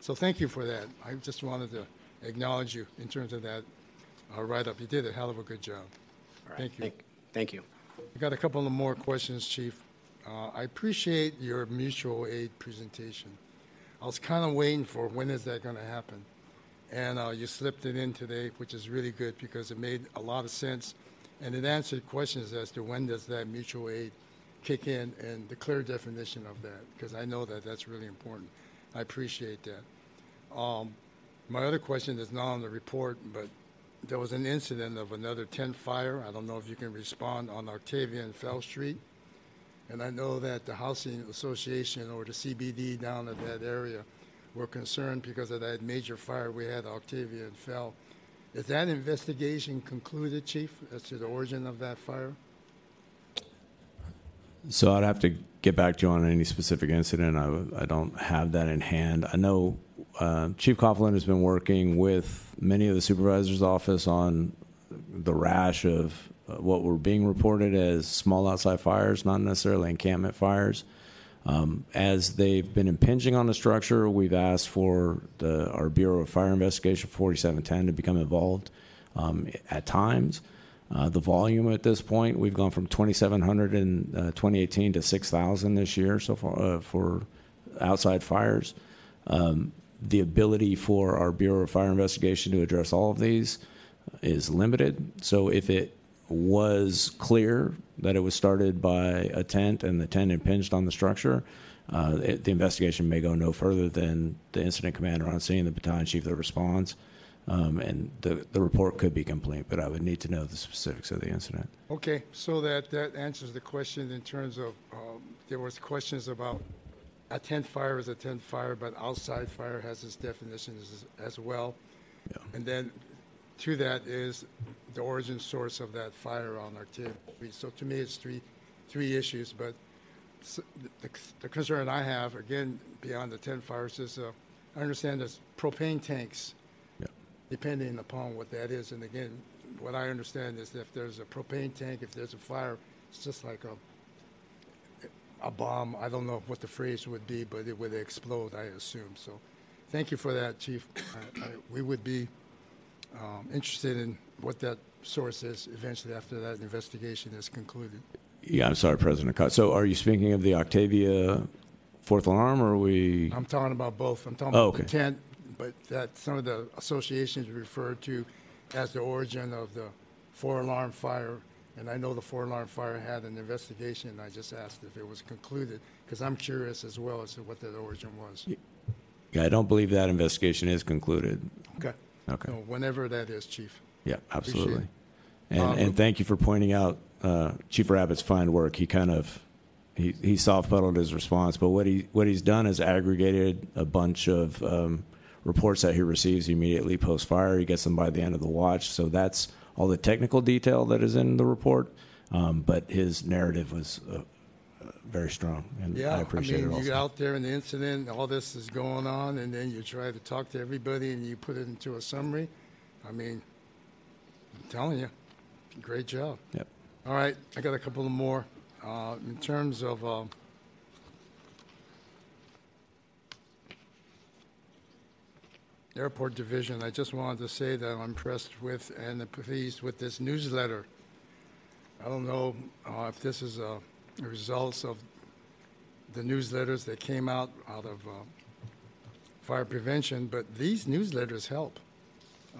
So thank you for that. I just wanted to acknowledge you in terms of that uh, write-up. You did a hell of a good job. Right, Thank you. Thank, thank you. I got a couple of more questions, Chief. Uh, I appreciate your mutual aid presentation. I was kind of waiting for when is that going to happen, and uh, you slipped it in today, which is really good because it made a lot of sense, and it answered questions as to when does that mutual aid kick in and the clear definition of that, because I know that that's really important. I appreciate that. Um, my other question is not on the report, but there was an incident of another tent fire. I don't know if you can respond on Octavia and Fell Street. And I know that the Housing Association or the CBD down at that area were concerned because of that major fire we had Octavia and Fell. Is that investigation concluded, Chief, as to the origin of that fire? So I'd have to get back to you on any specific incident. I, I don't have that in hand. I know uh, Chief Coughlin has been working with many of the supervisor's office on the rash of uh, what were being reported as small outside fires, not necessarily encampment fires. Um, as they've been impinging on the structure, we've asked for our Bureau of Fire Investigation 4710 to become involved um, at times. Uh, the volume at this point, we've gone from 2,700 in uh, 2018 to 6,000 this year so far uh, for outside fires. Um, the ability for our Bureau of Fire Investigation to address all of these is limited. So if it was clear that it was started by a tent and the tent impinged on the structure, uh, it, the investigation may go no further than the incident commander on scene, the battalion chief that responds, um, and the, the report could be complete, but I would need to know the specifics of the incident. Okay, so that, that answers the question in terms of, um, there was questions about a tent fire is a tent fire, but outside fire has its definitions as, as well. Yeah. And then to that is the origin source of that fire on our tent. So to me, it's three, three issues, but the, the concern I have, again, beyond the tent fires is, uh, I understand there's propane tanks Yeah. depending upon what that is. And again, what I understand is if there's a propane tank, if there's a fire, it's just like a a bomb. I don't know what the phrase would be, but it would explode, I assume. So, thank you for that, Chief. I, I, we would be um, interested in what that source is eventually after that investigation is concluded. Yeah, I'm sorry, President Cott. So are you speaking of the Octavia fourth alarm, or are we? I'm talking about both. I'm talking Oh, about the okay. tent, but that some of the associations refer to as the origin of the four-alarm fire. And I know the four-alarm fire had an investigation, and I just asked if it was concluded, because I'm curious as well as to what that origin was. Yeah, I don't believe that investigation is concluded. Okay. Okay. So whenever that is, Chief. Yeah, absolutely. And, Um, and thank you for pointing out uh, Chief Rabbit's fine work. He kind of he, he soft pedaled his response, but what he what he's done is aggregated a bunch of um, reports that he receives immediately post fire. He gets them by the end of the watch, so that's all the technical detail that is in the report. Um, but his narrative was uh, very strong, and Yeah, I appreciate I mean, it you also. get out there in the incident, all this is going on, and then you try to talk to everybody and you put it into a summary. I mean, I'm telling you, great job. Yep. All right, I got a couple of more. Uh, in terms of, um, Airport Division, I just wanted to say that I'm impressed with and pleased with this newsletter. I don't know uh, if this is a a results of the newsletters that came out out of uh, fire prevention, but these newsletters help.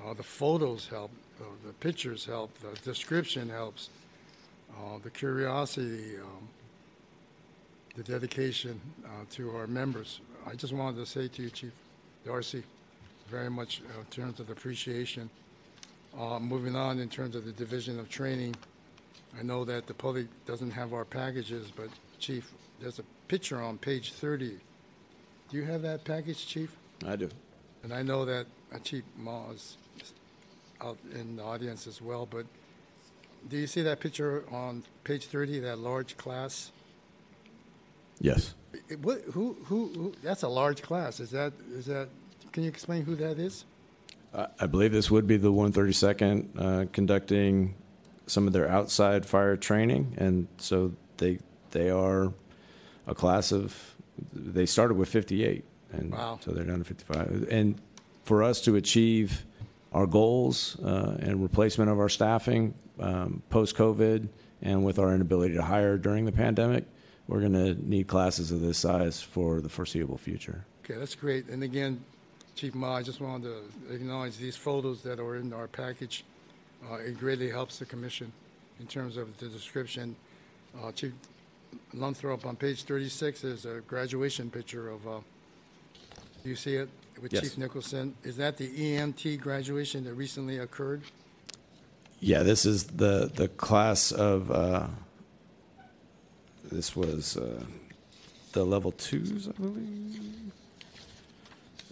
Uh, the photos help, uh, the pictures help, the description helps, uh, the curiosity, um, the dedication uh, to our members. I just wanted to say to you, Chief Darcy, very much uh, in terms of appreciation. Moving on in terms of the division of training, I know that the public doesn't have our packages, but Chief, there's a picture on page 30. Do you have that package, Chief? I do. And I know that uh, Chief Ma is out in the audience as well, but do you see that picture on page 30, that large class? Yes. It- What, who, who, who, that's a large class. Is that, is that, can you explain who that is? I I believe this would be the 132nd uh, conducting some of their outside fire training, and so they they are a class of. They started with 58, and Wow. so they're down to 55. And for us to achieve our goals uh, and replacement of our staffing um, post COVID, and with our inability to hire during the pandemic, we're going to need classes of this size for the foreseeable future. Okay, that's great. And again, Chief Ma, I just wanted to acknowledge these photos that are in our package. Uh, It greatly helps the commission in terms of the description. Uh, Chief Luttropp, on page 36, is a graduation picture of, uh, do you see it with Yes. Chief Nicholson? Is that the EMT graduation that recently occurred? Yeah, this is the the class of. Uh, this was uh, the level twos, I believe.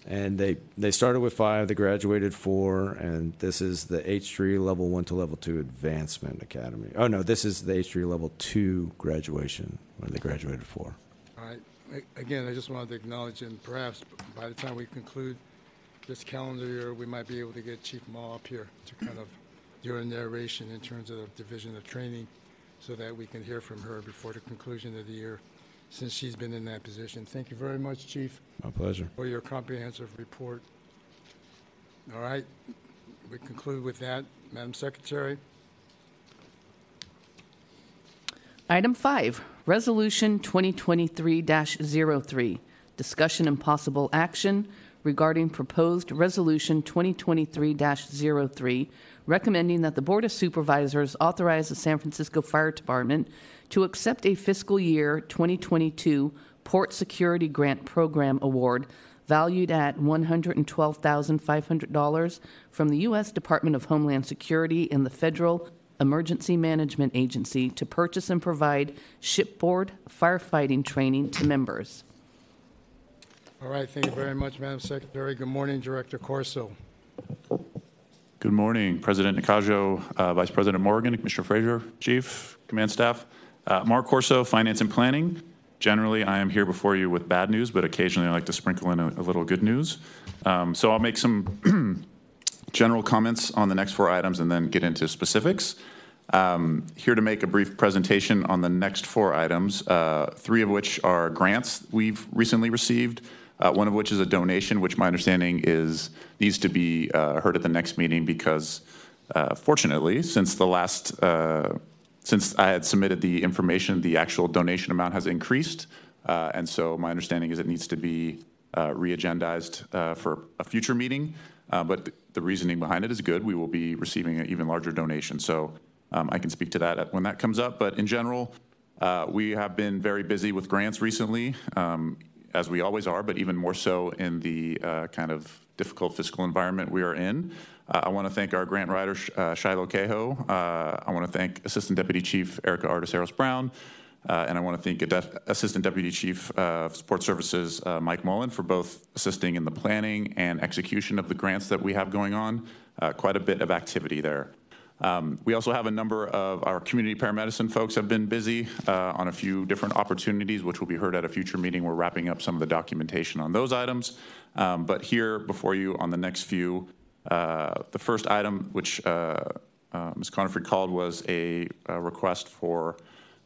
And they they started with five, they graduated four, and this is the H3 level one to level two advancement academy. Oh no, this is the H3 level two graduation where they graduated four. All right. Again, I just wanted to acknowledge, and perhaps by the time we conclude this calendar year, we might be able to get Chief Ma up here to kind of do a narration in terms of the division of training so that we can hear from her before the conclusion of the year. Since she's been in that position. Thank you very much, Chief, My pleasure. for your comprehensive report. All right, we conclude with that. Madam Secretary? Item five, Resolution 2023-03, discussion and possible action regarding proposed Resolution 2023-03, recommending that the Board of Supervisors authorize the San Francisco Fire Department to accept a fiscal year 2022 Port Security Grant Program Award valued at $112,500 from the U.S. Department of Homeland Security and the Federal Emergency Management Agency to purchase and provide shipboard firefighting training to members. All right, thank you very much, Madam Secretary. Good morning, Director Corso. Good morning, President Nakajo, uh, Vice President Morgan, Commissioner Frazier, Chief, Command Staff. Uh, Mark Corso, Finance and Planning. Generally, I am here before you with bad news, but occasionally I like to sprinkle in a, a little good news. Um, so I'll make some (clears throat) general comments on the next four items and then get into specifics. Um, here to make a brief presentation on the next four items, uh, three of which are grants we've recently received, uh, one of which is a donation, which my understanding is needs to be uh, heard at the next meeting because, uh, fortunately, since the last uh, since I had submitted the information, the actual donation amount has increased, uh, and so my understanding is it needs to be uh, re-agendized for a future meeting. But th- the reasoning behind it is good. We will be receiving an even larger donation, so um, I can speak to that when that comes up. But in general, we have been very busy with grants recently, um, as we always are, but even more so in the uh, kind of difficult fiscal environment we are in. Uh, I want to thank our grant writer, uh, Shiloh Cahoe. Uh, I want to thank Assistant Deputy Chief Erica Arteseros Brown. Uh, and I want to thank Def- Assistant Deputy Chief of Support Services uh, Mike Mullen for both assisting in the planning and execution of the grants that we have going on. Quite a bit of activity there. Um, we also have a number of our community paramedicine folks have been busy uh, on a few different opportunities, which will be heard at a future meeting. We're wrapping up some of the documentation on those items. Um, but here before you on the next few, uh, the first item, which uh, uh, Ms. Conefrey called, was a, a request for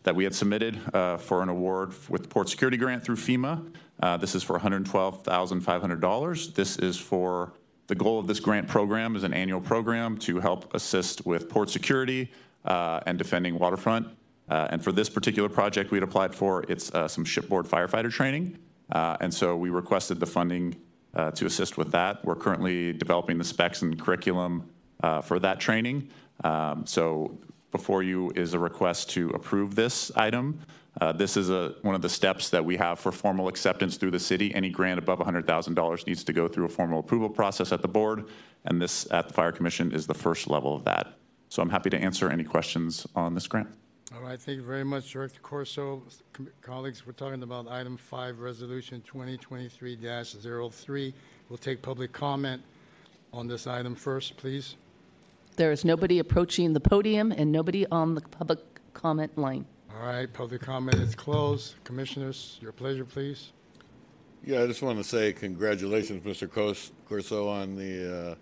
that we had submitted uh, for an award with the Port Security Grant through FEMA. Uh, this is for $112,500. This is for the goal of this grant program is an annual program to help assist with port security uh, and defending waterfront. Uh, and for this particular project we had applied for, it's uh, some shipboard firefighter training. Uh, and so we requested the funding uh, to assist with that. We're currently developing the specs and curriculum uh, for that training. Um, so before you is a request to approve this item. Uh, this is a, one of the steps that we have for formal acceptance through the city. Any grant above $100,000 needs to go through a formal approval process at the board, and this at the Fire Commission is the first level of that. So I'm happy to answer any questions on this grant. All right, thank you very much, Director Corso. Com- Colleagues, we're talking about item five, Resolution 2023-03. We'll take public comment on this item first, please. There is nobody approaching the podium and nobody on the public comment line. All right, public comment is closed. Commissioners, your pleasure, please. Yeah, I just want to say congratulations, Mr. Cos- Corso, on the,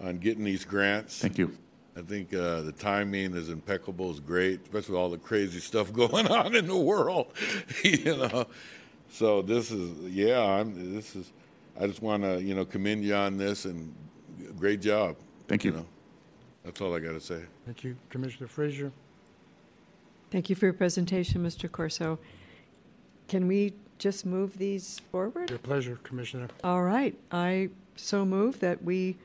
uh, on getting these grants. Thank you. I think uh, the timing is impeccable, is great, especially with all the crazy stuff (laughs) going on in the world, (laughs) you know. So this is, yeah, I'm, this is, I just want to, you know, commend you on this and great job. Thank you. know. That's all I got to say. Thank you. Commissioner Frazier? Thank you for your presentation, Mr. Corso. Can we just move these forward? Your pleasure, Commissioner. All right, I so move that we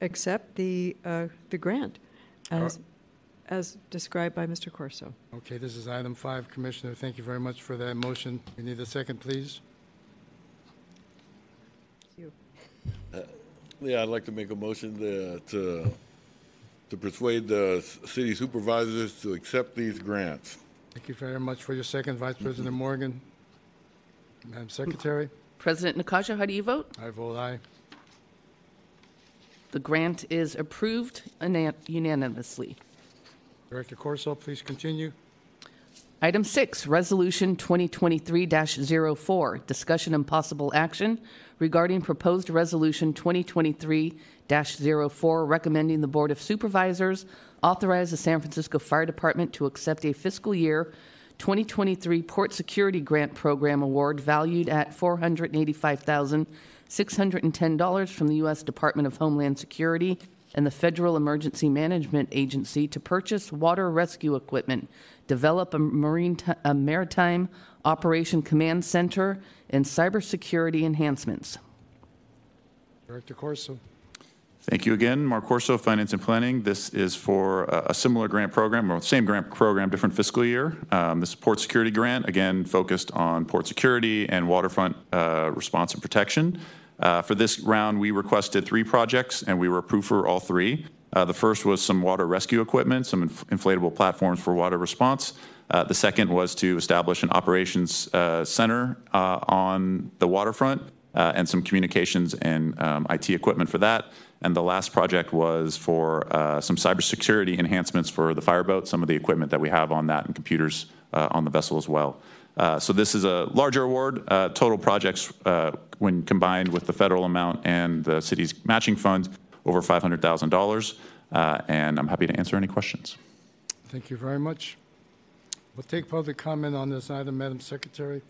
accept the, uh, the grant as, as described by Mr. Corso. Okay, this is item five, Commissioner. Thank you very much for that motion. We need a second, please. You. Yeah, I'd like to make a motion to, to, to persuade the city supervisors to accept these grants. Thank you very much for your second, Vice President Morgan. Madam Secretary, President Nakajo, how do you vote? I vote aye. The grant is approved una- unanimously. Director Corso, please continue. Item six, Resolution 2023-04, discussion and possible action regarding proposed Resolution 2023-04, recommending the Board of Supervisors authorize the San Francisco Fire Department to accept a fiscal year 2023 Port Security Grant Program Award valued at $485,610 from the U.S. Department of Homeland Security and the Federal Emergency Management Agency to purchase water rescue equipment, develop a marine a maritime operation command center, and cybersecurity enhancements. Director Corso. Thank you again. Mark Corso, Finance and Planning. This is for a a similar grant program, or same grant program, different fiscal year. Um, This is Port Security Grant, again, focused on port security and waterfront uh, response and protection. Uh, For this round, we requested three projects, and we were approved for all three. Uh, The first was some water rescue equipment, some inf- inflatable platforms for water response. Uh, The second was to establish an operations center on the waterfront and some communications and um, IT equipment for that. And the last project was for some cybersecurity enhancements for the fireboat, some of the equipment that we have on that and computers on the vessel as well. Uh, so this is a larger award. Uh, total projects, uh, when combined with the federal amount and the city's matching funds, over $500,000. Uh, and I'm happy to answer any questions. Thank you very much. We'll take public comment on this item, Madam Secretary.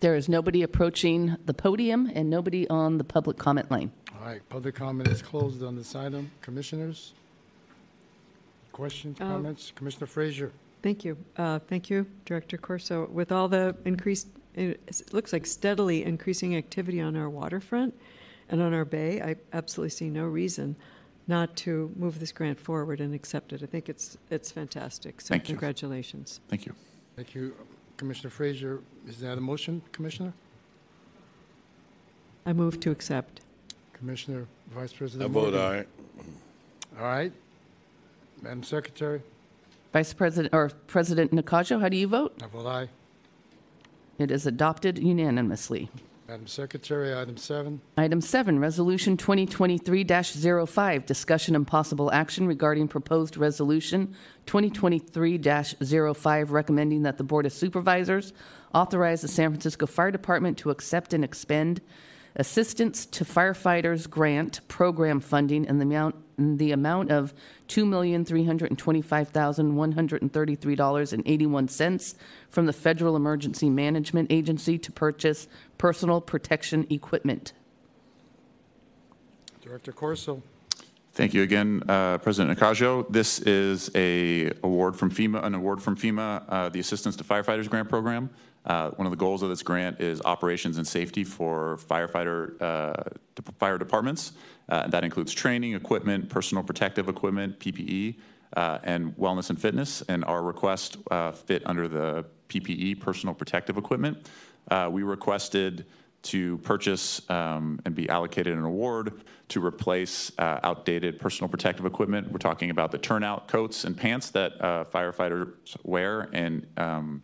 There is nobody approaching the podium and nobody on the public comment line. All right, public comment is closed on this item. Commissioners? Questions, Um, comments? Commissioner Frazier? Thank you. Uh, Thank you, Director Corso. With all the increased, it looks like steadily increasing activity on our waterfront and on our bay, I absolutely see no reason not to move this grant forward and accept it. I think it's, it's fantastic. So Thank you. congratulations. Thank you. Thank you. Commissioner Frazier, is that a motion, Commissioner? I move to accept. Commissioner Vice President. I vote Morgan? aye. All right. Madam Secretary? Vice President, or President Nakajo, how do you vote? I vote aye. It is adopted unanimously. Madam Secretary, item seven. Item seven, Resolution 2023-05, discussion and possible action regarding proposed Resolution 2023-05, recommending that the Board of Supervisors authorize the San Francisco Fire Department to accept and expend Assistance to Firefighters Grant Program funding in the amount, in the amount of $2,325,133.81 from the Federal Emergency Management Agency to purchase personal protection equipment. Director Corso. Thank you again, uh, President Nakajo. This is a award from FEMA, an award from FEMA, uh, the Assistance to Firefighters Grant Program. Uh, One of the goals of this grant is operations and safety for firefighter, uh, fire departments. Uh, That includes training, equipment, personal protective equipment, PPE, uh, and wellness and fitness. And our request uh, fit under the PPE, personal protective equipment. Uh, We requested to purchase um, and be allocated an award to replace uh, outdated personal protective equipment. We're talking about the turnout coats and pants that uh, firefighters wear and um,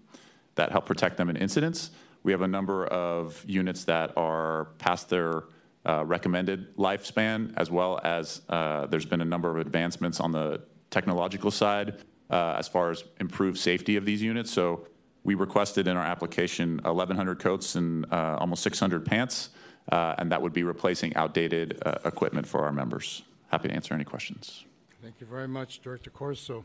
that help protect them in incidents. We have a number of units that are past their uh, recommended lifespan, as well as uh, there's been a number of advancements on the technological side uh, as far as improved safety of these units. So we requested in our application 1,100 coats and uh, almost 600 pants, uh, and that would be replacing outdated uh, equipment for our members. Happy to answer any questions. Thank you very much, Director Corso.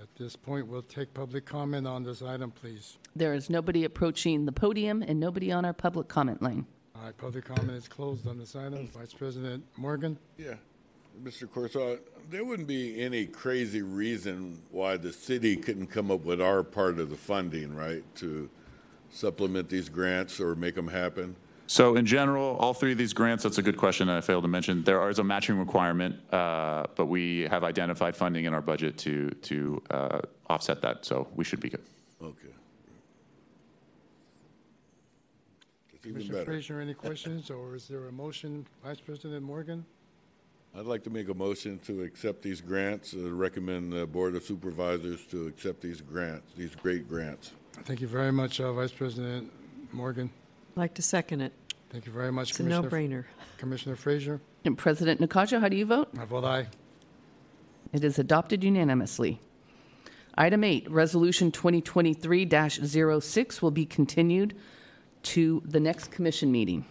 At this point, we'll take public comment on this item, please. There is nobody approaching the podium and nobody on our public comment line. All right, public comment is closed on this item. Vice President Morgan? Yeah, Mr. Corso, there wouldn't be any crazy reason why the city couldn't come up with our part of the funding, right, to supplement these grants or make them happen? So in general, all three of these grants, that's a good question I failed to mention. There is a matching requirement, uh, but we have identified funding in our budget to, to uh, offset that, so we should be good. Okay. That's even Commissioner better. Frazier, any questions, or is there a motion? Vice President Morgan? I'd like to make a motion to accept these grants, uh, recommend the Board of Supervisors to accept these grants, these great grants. Thank you very much, uh, Vice President Morgan. I'd like to second it. Thank you very much, It's a Commissioner. no-brainer. Commissioner Frazier? And President Nakajo, how do you vote? I vote aye. It is adopted unanimously. Item eight, Resolution 2023-06 will be continued to the next commission meeting.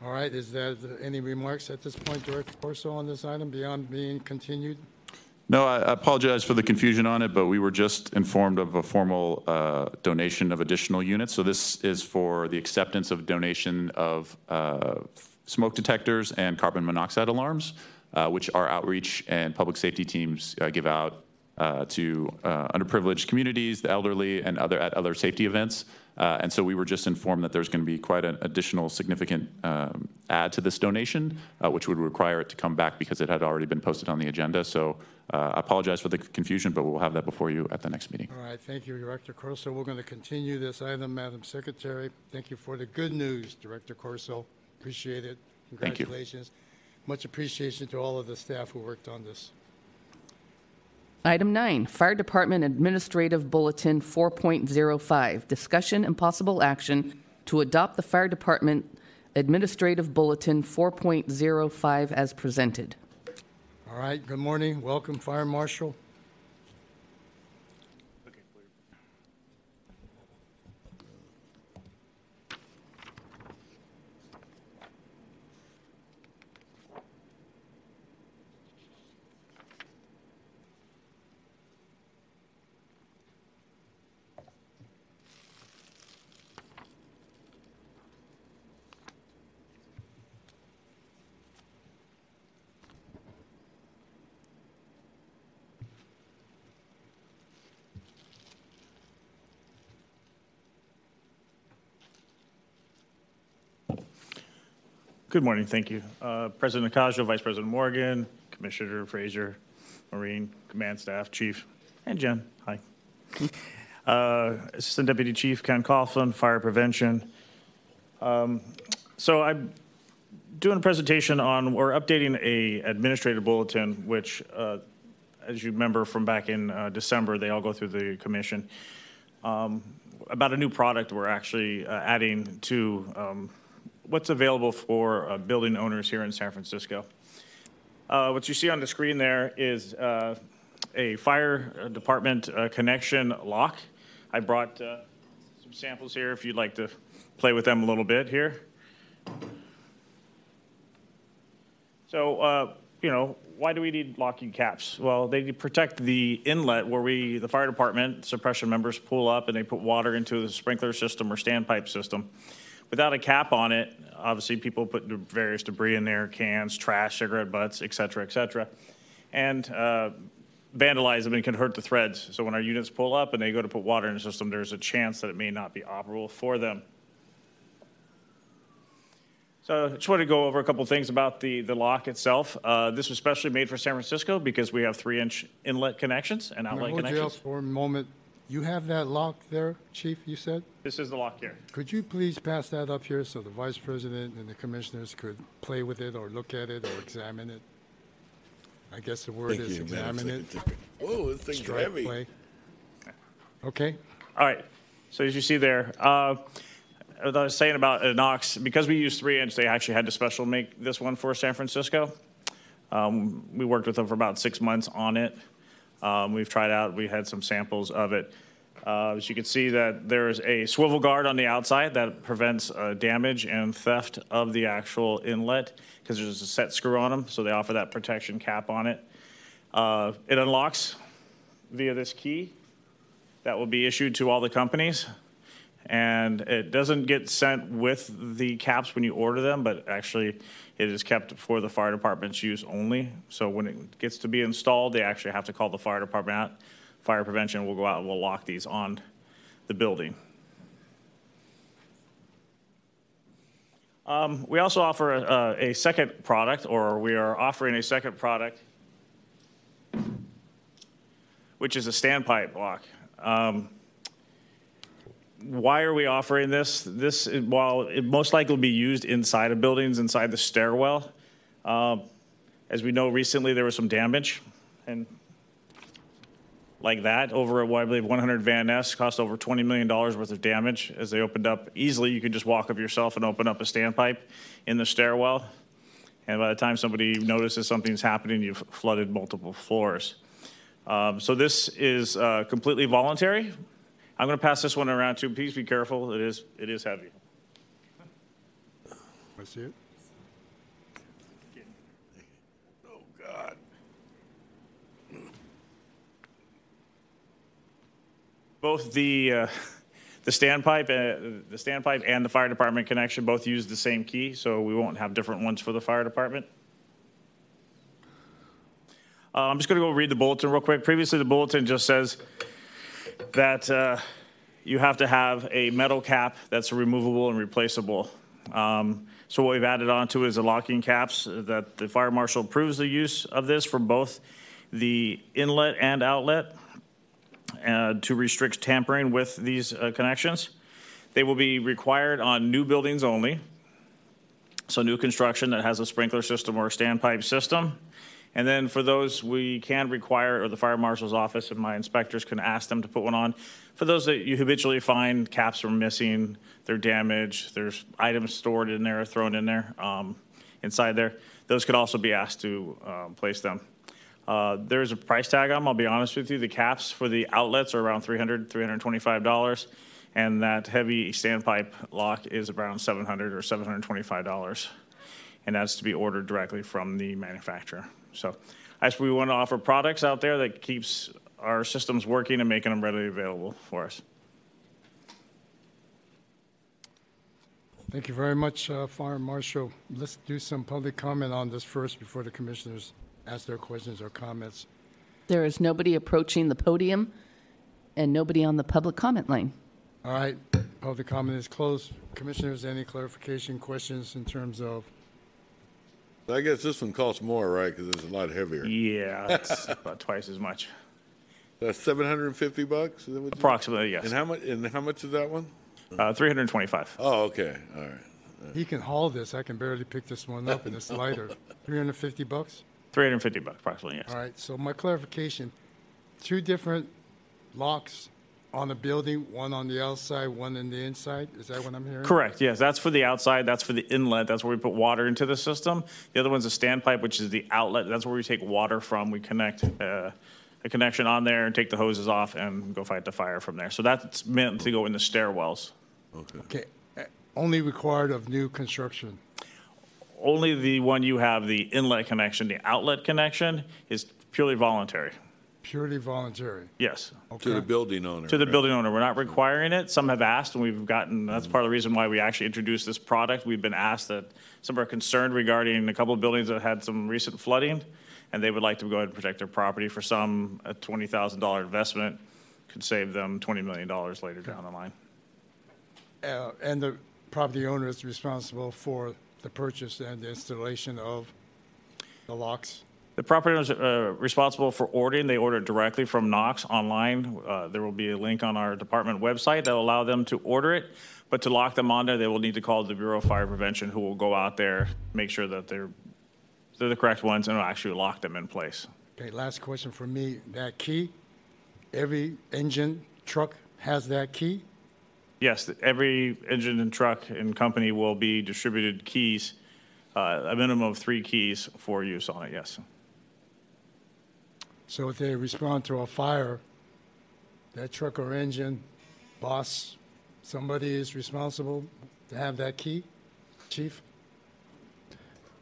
All right, is there any remarks at this point, Director Corso, on this item beyond being continued? No, I apologize for the confusion on it, but we were just informed of a formal uh, donation of additional units. So this is for the acceptance of donation of uh, smoke detectors and carbon monoxide alarms, uh, which our outreach and public safety teams uh, give out uh, to uh, underprivileged communities, the elderly, and other at other safety events. Uh, and so we were just informed that there's going to be quite an additional significant um, add to this donation, uh, which would require it to come back because it had already been posted on the agenda. So uh, I apologize for the confusion, but we'll have that before you at the next meeting. All right, thank you, Director Corso. We're going to continue this item, Madam Secretary. Thank you for the good news, Director Corso. Appreciate it. Thank you. Congratulations. Much appreciation to all of the staff who worked on this. Item nine, Fire Department Administrative Bulletin 4.05, discussion and possible action to adopt the Fire Department Administrative Bulletin 4.05 as presented. All right, good morning. Welcome, Fire Marshal. Good morning, thank you. Uh, President Nakajo, Vice President Morgan, Commissioner Frazier, Marine, Command Staff, Chief, and Jen, hi. Uh, Assistant Deputy Chief Ken Cofflin, Fire Prevention. Um, So I'm doing a presentation on, we're updating a administrative bulletin, which, uh, as you remember from back in uh, December, they all go through the commission Um, about a new product we're actually uh, adding to um, what's available for uh, building owners here in San Francisco. Uh, What you see on the screen there is uh, a fire department uh, connection lock. I brought uh, some samples here if you'd like to play with them a little bit here. So, uh, you know, why do we need locking caps? Well, they protect the inlet where we, the fire department, suppression members pull up and they put water into the sprinkler system or standpipe system. Without a cap on it, obviously people put various debris in there, cans, trash, cigarette butts, et cetera, et cetera. And uh, vandalize them and can hurt the threads. So when our units pull up and they go to put water in the system, there's a chance that it may not be operable for them. So I just want to go over a couple things about the, the lock itself. Uh, this was specially made for San Francisco because we have three inch inlet connections and outlet hold you up connections. for a moment? You have that lock there, Chief, you said? This is the lock here. Could you please pass that up here so the Vice President and the Commissioners could play with it or look at it or examine it? I guess the word Thank is you, Madam examine it. Secretary. Whoa, this thing's strike heavy. play. Okay, All right. So as you see there, uh, as I was saying about Knox, because we use three inch, they actually had to special make this one for San Francisco. Um, we worked with them for about six months on it. Um, we've tried out, we had some samples of it. Uh, as you can see that there's a swivel guard on the outside that prevents uh, damage and theft of the actual inlet because there's a set screw on them, so they offer that protection cap on it. Uh, it unlocks via this key that will be issued to all the companies. And it doesn't get sent with the caps when you order them, but actually it is kept for the fire department's use only. So when it gets to be installed, they actually have to call the fire department out. Fire prevention will go out and will lock these on the building. Um, we also offer a, a second product, or we are offering a second product, which is a standpipe lock. Um, why are we offering this? This, while it most likely will be used inside of buildings, inside the stairwell, um, as we know, recently there was some damage, and like that over at what I believe 100 Van Ness cost over 20 million dollars worth of damage as they opened up. Easily, you could just walk up yourself and open up a standpipe in the stairwell, and by the time somebody notices something's happening, you've flooded multiple floors. Um, so this is uh, completely voluntary. I'm going to pass this one around too. Please be careful. It is it is heavy. I see it. Oh God. Both the uh, the standpipe, uh, the standpipe, and the fire department connection both use the same key, so we won't have different ones for the fire department. Uh, I'm just going to go read the bulletin real quick. Previously, the bulletin just says that uh, you have to have a metal cap that's removable and replaceable. Um, So what we've added on to is the locking caps that the fire marshal approves the use of this for both the inlet and outlet uh, to restrict tampering with these uh, connections. They will be required on new buildings only. So new construction that has a sprinkler system or a standpipe system. And then for those, we can require, or the fire marshal's office and my inspectors can ask them to put one on. For those that you habitually find caps are missing, they're damaged, there's items stored in there, or thrown in there, um, inside there, those could also be asked to, um, place them. Uh, there's a price tag on them, I'll be honest with you. The caps for the outlets are around $300, $325. And that heavy standpipe lock is around 700 or $725 and that's to be ordered directly from the manufacturer. So, as we want to offer products out there that keeps our systems working and making them readily available for us. Thank you very much, uh, Fire Marshal. Let's do some public comment on this first before the commissioners ask their questions or comments. There is nobody approaching the podium and nobody on the public comment line. All right, public comment is closed. Commissioners, any clarification, questions in terms of, I guess this one costs more, right? Because it's a lot heavier. Yeah, it's (laughs) about twice as much, That's seven hundred and fifty bucks. Is that what you- approximately. And Yes, how much? And how much is that one? uh, 325. Oh, okay. All right. he can haul this, I can barely pick this one up and it's lighter. (laughs) 350 bucks? 350 bucks, approximately. Yes. All right, so my clarification, two different locks on the building, one on the outside, one in the inside? Is that what I'm hearing? Correct. Yes, that's for the outside. That's for the inlet. That's where we put water into the system. The other one's a standpipe, which is the outlet. That's where we take water from. We connect uh, a connection on there and take the hoses off and go fight the fire from there. So that's meant to go in the stairwells. Okay, eh, only required of new construction. Only the one you have, the inlet connection, the outlet connection, is purely voluntary. Purely voluntary. Yes. To the Okay. building owner. To the right? building owner. We're not requiring it. Some have asked, and we've gotten, that's part of the reason why we actually introduced this product. We've been asked that some are concerned regarding a couple of buildings that had some recent flooding, and they would like to go ahead and protect their property. For some, a $20,000 investment could save them $20 million later down the line. Uh, And the property owner is responsible for the purchase and the installation of the locks? The property owner is uh, responsible for ordering. They order it directly from Knox online. Uh, There will be a link on our department website that will allow them to order it. But to lock them on there, they will need to call the Bureau of Fire Prevention, who will go out there, make sure that they're, they're the correct ones, and will actually lock them in place. Okay, last question for me, that key, every engine, truck has that key? Yes, every engine and truck and company will be distributed keys, uh, a minimum of three keys for use on it, yes. So if they respond to a fire, that truck or engine, boss, somebody is responsible to have that key? Chief?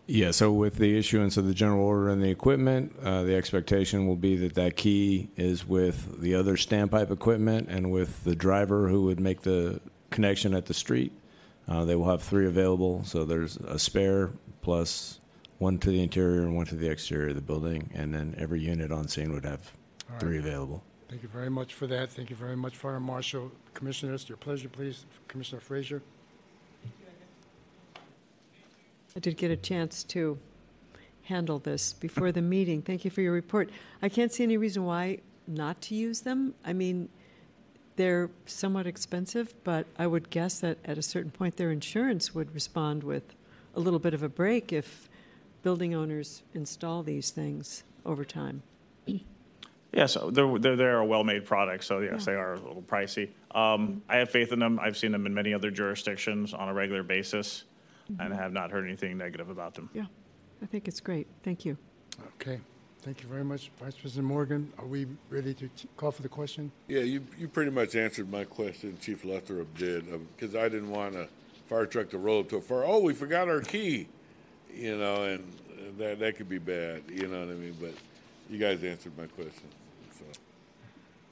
Yeah, so with the issuance of the general order and the equipment, uh, the expectation will be that that key is with the other standpipe equipment and with the driver who would make the connection at the street. Uh, they will have three available, so there's a spare plus one to the interior and one to the exterior of the building, and then every unit on scene would have three available. Thank you very much for that. Thank you very much, Fire Marshal. Commissioners, your pleasure, please. Commissioner Frazier? I did get a chance to handle this before the meeting. Thank you for your report. I can't see any reason why not to use them. I mean, they're somewhat expensive, but I would guess that at a certain point, their insurance would respond with a little bit of a break if building owners install these things over time. Yes, they're, they're, they're a well-made product, so yes, they are a little pricey. Um, I have faith in them. I've seen them in many other jurisdictions on a regular basis and have not heard anything negative about them. Yeah, I think it's great. Thank you. Okay. Thank you very much, Vice President Morgan. Are we ready to t- call for the question? Yeah, you, you pretty much answered my question, Chief Luttropp did, because I didn't want a fire truck to roll up to a fire, oh, we forgot our key, you know, and that, that could be bad, you know what I mean? But you guys answered my question, so.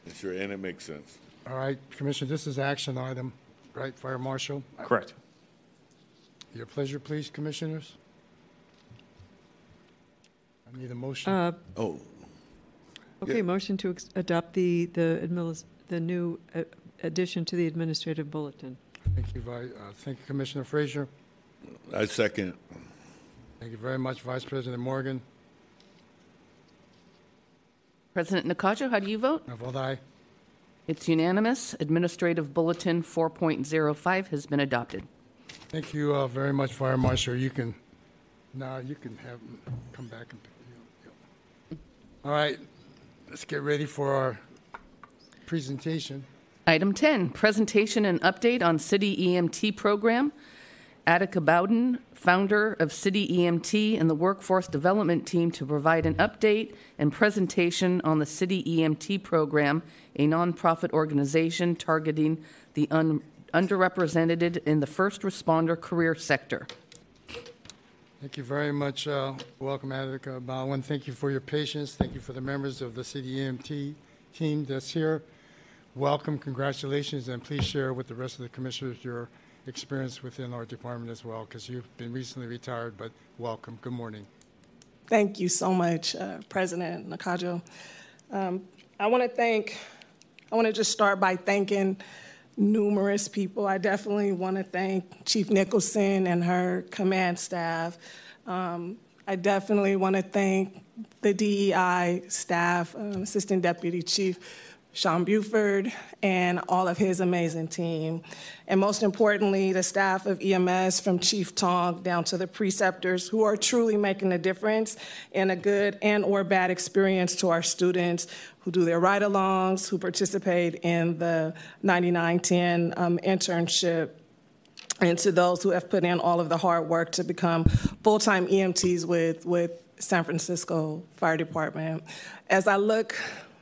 and Sure, and it makes sense. All right, Commissioner, this is action item, right, Fire Marshal? Correct. Your pleasure, please, Commissioners. I need a motion. Uh, Oh, Okay, motion to ex- adopt the, the adminis, the new uh, addition to the administrative bulletin. Thank you, Vi- uh, thank you, Commissioner Frazier. I second. Thank you very much, Vice President Morgan. President Nakajo, how do you vote? I vote aye. It's unanimous. Administrative Bulletin 4.05 has been adopted. Thank you uh, very much, Fire Marshal. You can, now you can have, come back and pick you up. All right, let's get ready for our presentation. Item 10, presentation and update on City EMT program. Attica Bowden, founder of City EMT and the Workforce Development Team, to provide an update and presentation on the City EMT program, a nonprofit organization targeting the un- underrepresented in the first responder career sector. Thank you very much. uh, Welcome, Attica Bowden. Thank you for your patience. Thank you for the members of the city EMT team that's here. Welcome, congratulations, and please share with the rest of the commissioners your experience within our department as well, because you've been recently retired, but welcome. Good morning. Thank you so much, uh, President Nakajo. Um, I want to thank, I want to just start by thanking numerous people. I definitely want to thank Chief Nicholson and her command staff. Um, I definitely want to thank the DEI staff, um, Assistant Deputy Chief Sean Buford, and all of his amazing team. And most importantly, the staff of EMS from Chief Tong down to the preceptors who are truly making a difference in a good and or bad experience to our students who do their ride-alongs, who participate in the 9910 um, internship and to those who have put in all of the hard work to become full-time EMTs with, with San Francisco Fire Department. As I look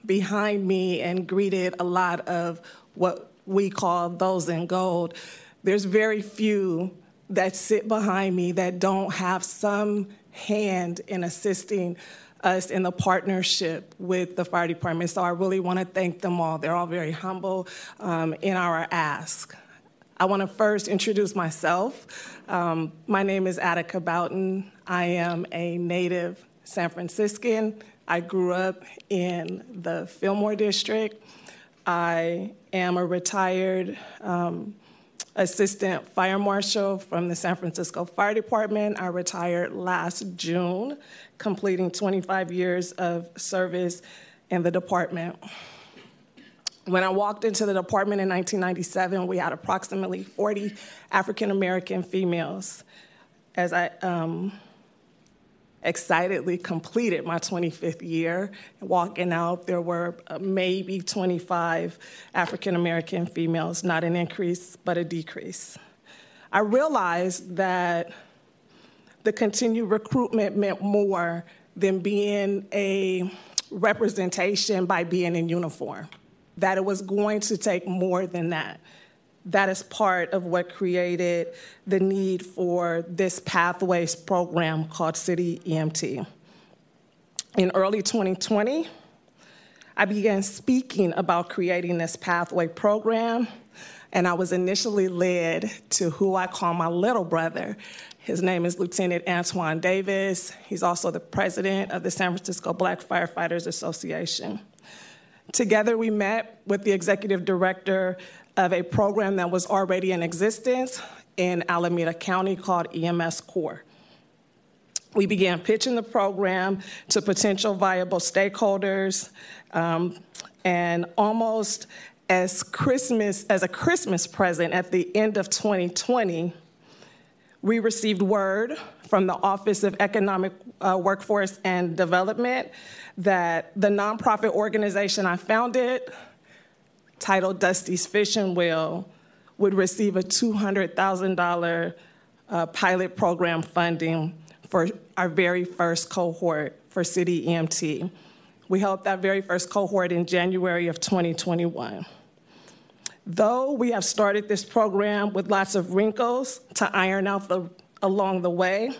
behind me and greeted a lot of what we call those in gold, there's very few that sit behind me that don't have some hand in assisting us in the partnership with the fire department. So I really want to thank them all. They're all very humble um, in our ask. I want to first introduce myself. Um, my name is Attica Bowden. I am a native San Franciscan. I grew up in the Fillmore district. I am a retired um, assistant fire marshal from the San Francisco Fire Department. I retired last June, completing 25 years of service in the department. When I walked into the department in 1997, we had approximately 40 African American females. As I um, excitedly completed my 25th year, walking out, there were uh, maybe 25 African American females, not an increase, but a decrease. I realized that the continued recruitment meant more than being a representation by being in uniform that it was going to take more than that. That is part of what created the need for this Pathways program called City EMT. In early 2020, I began speaking about creating this pathway program, and I was initially led to who I call my little brother. His name is Lieutenant Antoine Davis. He's also the president of the San Francisco Black Firefighters Association. Together, we met with the executive director of a program that was already in existence in Alameda County called EMS Corps. We began pitching the program to potential viable stakeholders, um, and almost as Christmas as a Christmas present at the end of 2020, we received word from the Office of Economic uh, Workforce and Development that the nonprofit organization I founded, titled Dusty's Fishing Wheel, would receive a $200,000 uh, pilot program funding for our very first cohort for City EMT. We held that very first cohort in January of 2021. Though we have started this program with lots of wrinkles to iron out the, along the way,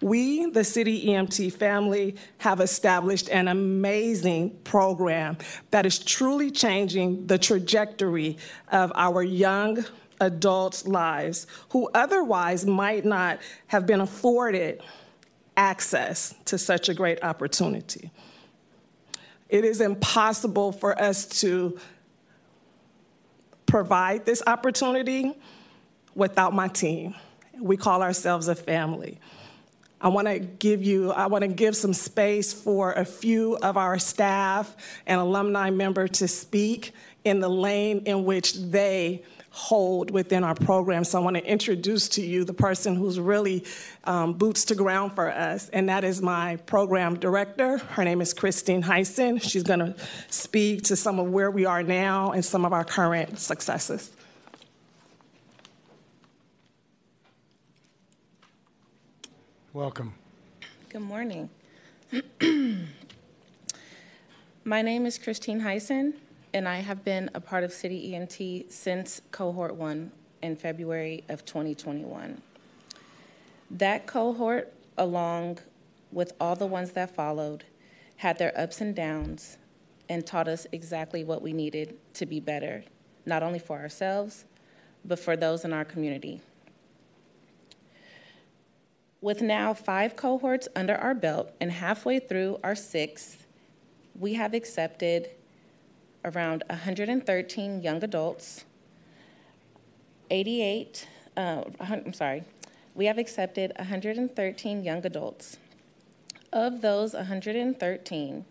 We, the City EMT family, have established an amazing program that is truly changing the trajectory of our young adult lives who otherwise might not have been afforded access to such a great opportunity. It is impossible for us to provide this opportunity without my team. We call ourselves a family. I want to give you, I want to give some space for a few of our staff and alumni member to speak in the lane in which they hold within our program. So I want to introduce to you the person who's really um, boots to ground for us, and that is my program director. Her name is Christine Heisen. She's going to speak to some of where we are now and some of our current successes. Welcome. Good morning. (clears throat) My name is Christine Heisen, and I have been a part of City EMT since Cohort 1 in February of 2021. That cohort, along with all the ones that followed, had their ups and downs and taught us exactly what we needed to be better, not only for ourselves, but for those in our community. With now five cohorts under our belt and halfway through our sixth, we have accepted around 113 young adults, 88, uh, I'm sorry, we have accepted 113 young adults. Of those 113,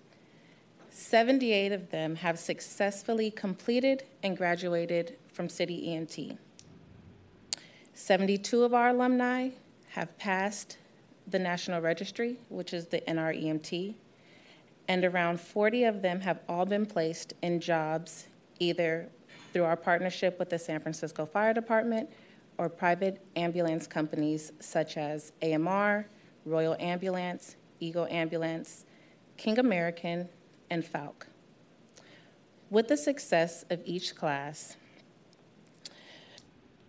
78 of them have successfully completed and graduated from City EMT. 72 of our alumni have passed the National Registry, which is the NREMT, and around 40 of them have all been placed in jobs either through our partnership with the San Francisco Fire Department or private ambulance companies such as AMR, Royal Ambulance, Eagle Ambulance, King American, and Falk. With the success of each class,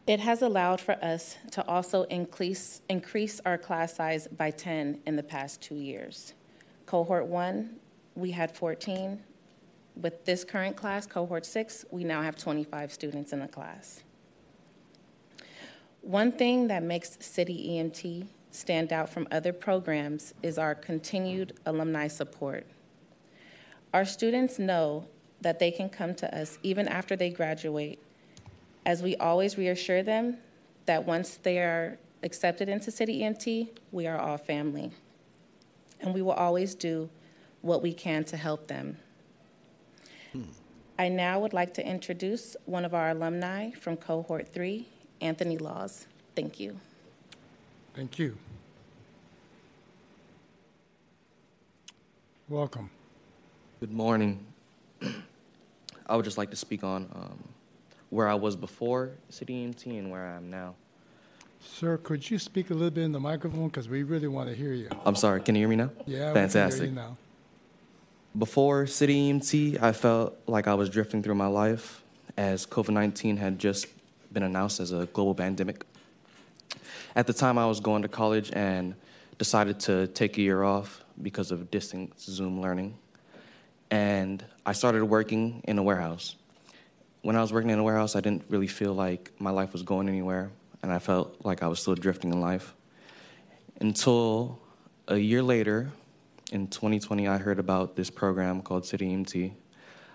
it has allowed for us to also increase, increase our class size by 10 in the past two years. Cohort 1, we had 14. With this current class, Cohort 6, we now have 25 students in the class. One thing that makes City EMT stand out from other programs is our continued alumni support. Our students know that they can come to us even after they graduate as we always reassure them that once they are accepted into City EMT, we are all family. And we will always do what we can to help them. Hmm. I now would like to introduce one of our alumni from Cohort 3, Anthony Laws. Thank you. Thank you. Welcome. Good morning. (clears throat) I would just like to speak on um, where I was before City EMT and where I am now. Sir, could you speak a little bit in the microphone because we really want to hear you. I'm sorry. Can you hear me now? Yeah, fantastic. now. Before City EMT, I felt like I was drifting through my life as COVID 19 had just been announced as a global pandemic. At the time, I was going to college and decided to take a year off because of distance Zoom learning. And I started working in a warehouse when I was working in a warehouse, I didn't really feel like my life was going anywhere, and I felt like I was still drifting in life. Until a year later, in 2020, I heard about this program called City EMT.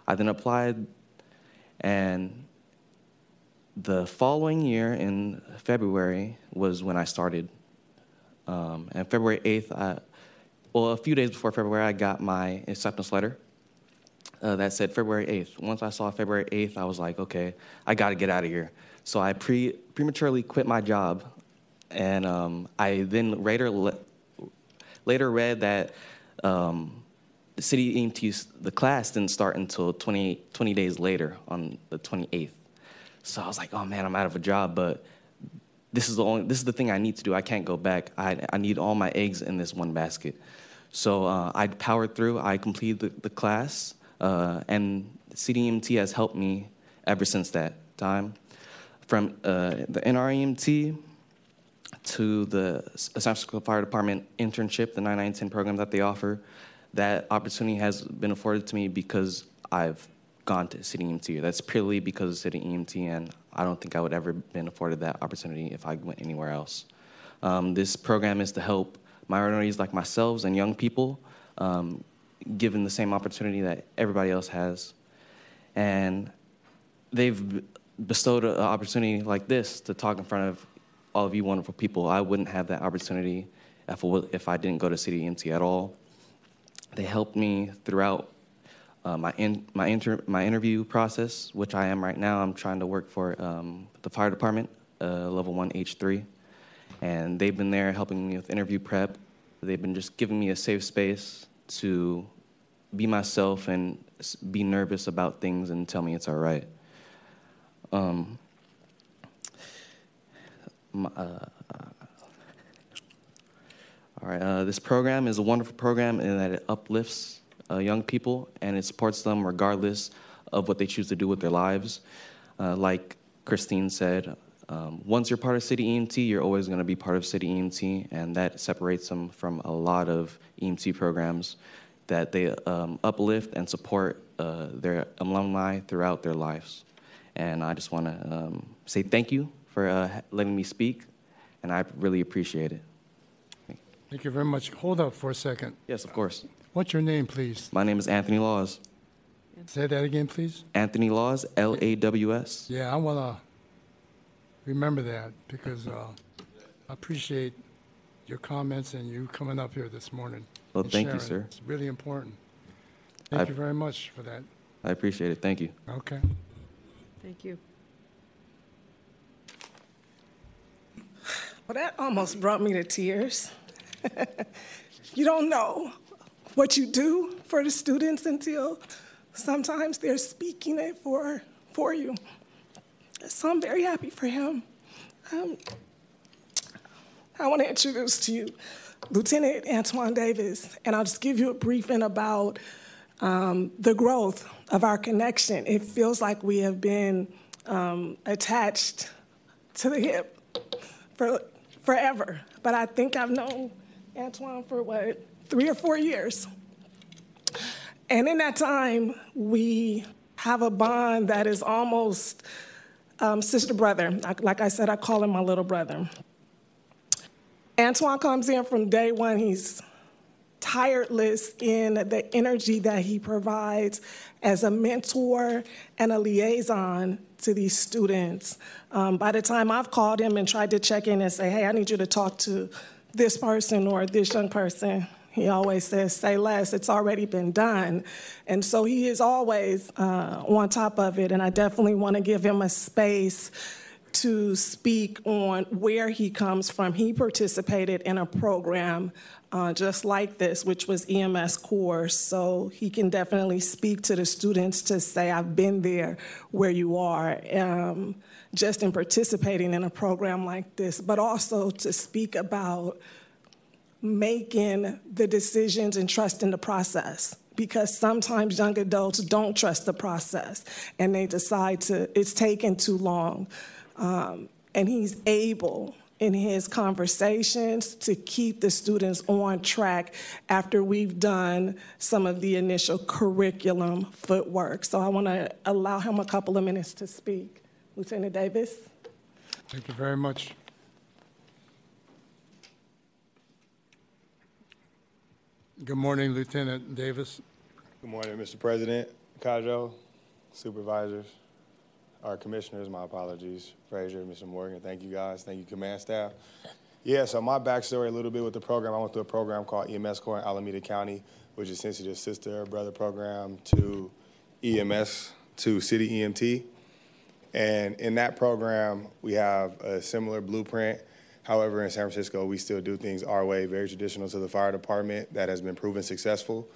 I then applied, and the following year in February was when I started. Um, and February 8th, I, well, a few days before February, I got my acceptance letter uh, that said February 8th. Once I saw February 8th, I was like, okay, I got to get out of here. So I pre- prematurely quit my job, and um, I then later le- later read that um, the city EMT's the class didn't start until 20, 20 days later on the 28th. So I was like, oh man, I'm out of a job, but this is the only this is the thing I need to do. I can't go back. I I need all my eggs in this one basket. So uh, I powered through. I completed the, the class. Uh, and City EMT has helped me ever since that time. From uh, the NREMT, to the San Francisco Fire Department internship, the 9910 program that they offer. That opportunity has been afforded to me because I've gone to EMT. That's purely because of EMT, and I don't think I would ever been afforded that opportunity if I went anywhere else. Um, this program is to help minorities like myself and young people um, given the same opportunity that everybody else has. And they've bestowed an opportunity like this to talk in front of all of you wonderful people. I wouldn't have that opportunity if, if I didn't go to EMT at all. They helped me throughout uh, my in, my inter, my interview process, which I am right now. I'm trying to work for um, the fire department, uh, level one H3, and they've been there helping me with interview prep. They've been just giving me a safe space to be myself and be nervous about things and tell me it's all right. Um, my, uh, all right, uh, this program is a wonderful program in that it uplifts uh, young people and it supports them regardless of what they choose to do with their lives. Uh, like Christine said, um, once you're part of City EMT, you're always going to be part of City EMT, and that separates them from a lot of EMT programs that they um, uplift and support uh, their alumni throughout their lives. And I just want to um, say thank you for uh, letting me speak, and I really appreciate it. Thank you very much. Hold up for a second. Yes, of course. What's your name, please? My name is Anthony Laws. Say that again, please. Anthony Laws, L A W S. Yeah, I want to remember that because uh, I appreciate your comments and you coming up here this morning. Well, and thank you, sir. It's really important. Thank I- you very much for that. I appreciate it. Thank you. Okay. Thank you. Well, that almost brought me to tears. (laughs) you don't know what you do for the students until sometimes they're speaking it for, for you. So I'm very happy for him. Um, I want to introduce to you Lieutenant Antoine Davis, and I'll just give you a briefing about um, the growth of our connection. It feels like we have been um, attached to the hip for forever, but I think I've known Antoine for what, three or four years. And in that time, we have a bond that is almost um, sister brother. Like, like I said, I call him my little brother. Antoine comes in from day one. He's tireless in the energy that he provides as a mentor and a liaison to these students. Um, by the time I've called him and tried to check in and say, hey, I need you to talk to this person or this young person, he always says, say less, it's already been done. And so he is always uh, on top of it, and I definitely want to give him a space to speak on where he comes from. He participated in a program uh, just like this, which was EMS course. So he can definitely speak to the students to say, I've been there where you are, um, just in participating in a program like this, but also to speak about making the decisions and trusting the process because sometimes young adults don't trust the process and they decide to it's taken too long um, and he's able in his conversations to keep the students on track after we've done some of the initial curriculum footwork so i want to allow him a couple of minutes to speak lieutenant davis Thank you very much. Good morning, Lieutenant Davis. Good morning, Mr. President, Kajo, supervisors, our commissioners, my apologies, Frazier, Mr. Morgan, thank you guys, thank you command staff. Yeah, so my backstory a little bit with the program, I went through a program called EMS Corps in Alameda County, which is essentially the sister or brother program to EMS, to City EMT. And in that program, we have a similar blueprint. However, in San Francisco, we still do things our way, very traditional to the fire department that has been proven successful.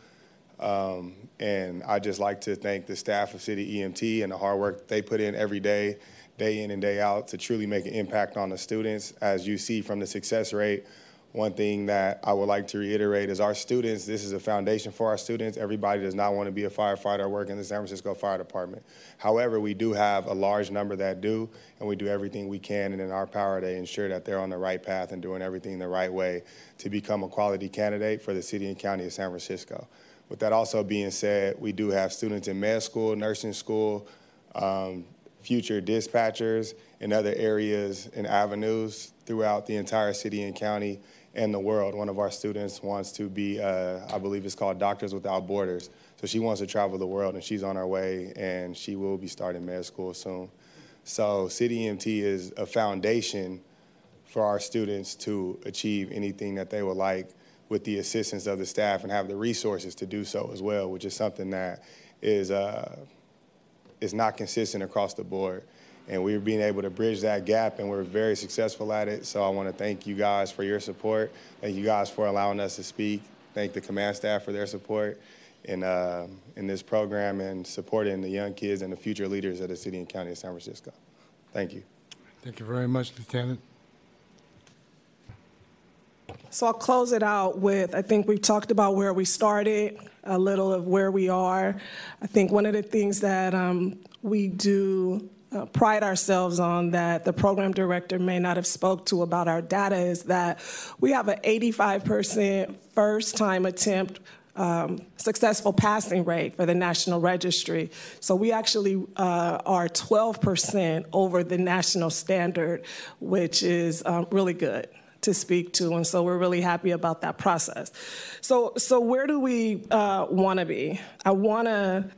Um, and I just like to thank the staff of City EMT and the hard work they put in every day, day in and day out, to truly make an impact on the students. As you see from the success rate One thing that I would like to reiterate is our students, this is a foundation for our students. Everybody does not want to be a firefighter or work in the San Francisco Fire Department. However, we do have a large number that do, and we do everything we can and in our power to ensure that they're on the right path and doing everything the right way to become a quality candidate for the city and county of San Francisco. With that also being said, we do have students in med school, nursing school, um, future dispatchers in other areas and avenues throughout the entire city and county and the world. One of our students wants to be, uh, I believe it's called Doctors Without Borders. So she wants to travel the world and she's on her way and she will be starting med school soon. So EMT is a foundation for our students to achieve anything that they would like with the assistance of the staff and have the resources to do so as well, which is something that is, uh, is not consistent across the board. And we're being able to bridge that gap, and we're very successful at it. So I want to thank you guys for your support. Thank you guys for allowing us to speak. Thank the command staff for their support in, uh, in this program and supporting the young kids and the future leaders of the city and county of San Francisco. Thank you. Thank you very much, Lieutenant. So I'll close it out with I think we've talked about where we started, a little of where we are. I think one of the things that um, we do uh, pride ourselves on that the program director may not have spoke to about our data is that we have an 85% first time attempt um, successful passing rate for the national registry. So we actually uh, are 12% over the national standard, which is um, really good to speak to, and so we're really happy about that process. So, so where do we uh, want to be? I want to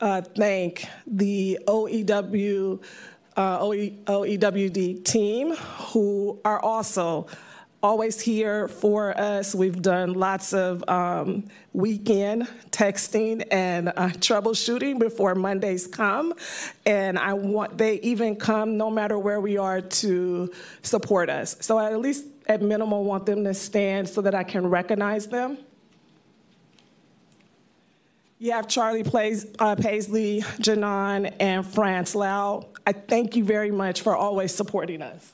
uh, thank the OEW, uh, OE, OEWD team, who are also always here for us. We've done lots of um, weekend texting and uh, troubleshooting before Mondays come, and I want they even come no matter where we are to support us. So I at least at minimal want them to stand so that I can recognize them. You have Charlie Plays, uh, Paisley, Janan, and France Lau. I thank you very much for always supporting us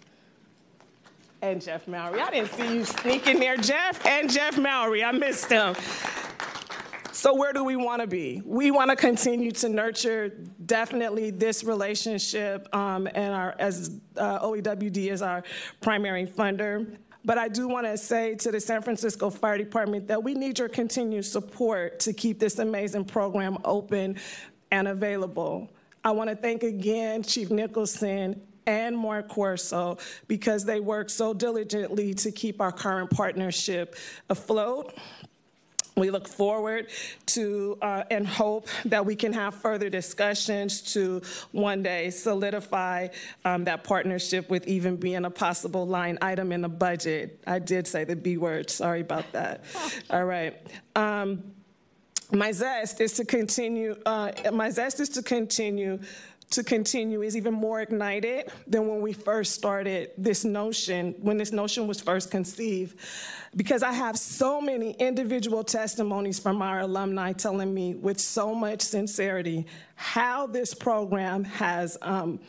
and Jeff Mowry. I didn't see you sneaking there, Jeff and Jeff Mowry. I missed them. So, where do we want to be? We want to continue to nurture definitely this relationship, um, and our as uh, OEWD is our primary funder. But I do want to say to the San Francisco Fire Department that we need your continued support to keep this amazing program open and available. I want to thank again Chief Nicholson and Mark Corso because they work so diligently to keep our current partnership afloat. We look forward to uh, and hope that we can have further discussions to one day solidify um, that partnership with even being a possible line item in the budget. I did say the B word, sorry about that. (laughs) All right. Um, my zest is to continue, uh, my zest is to continue to continue is even more ignited than when we first started this notion, when this notion was first conceived. Because I have so many individual testimonies from our alumni telling me with so much sincerity how this program has, um,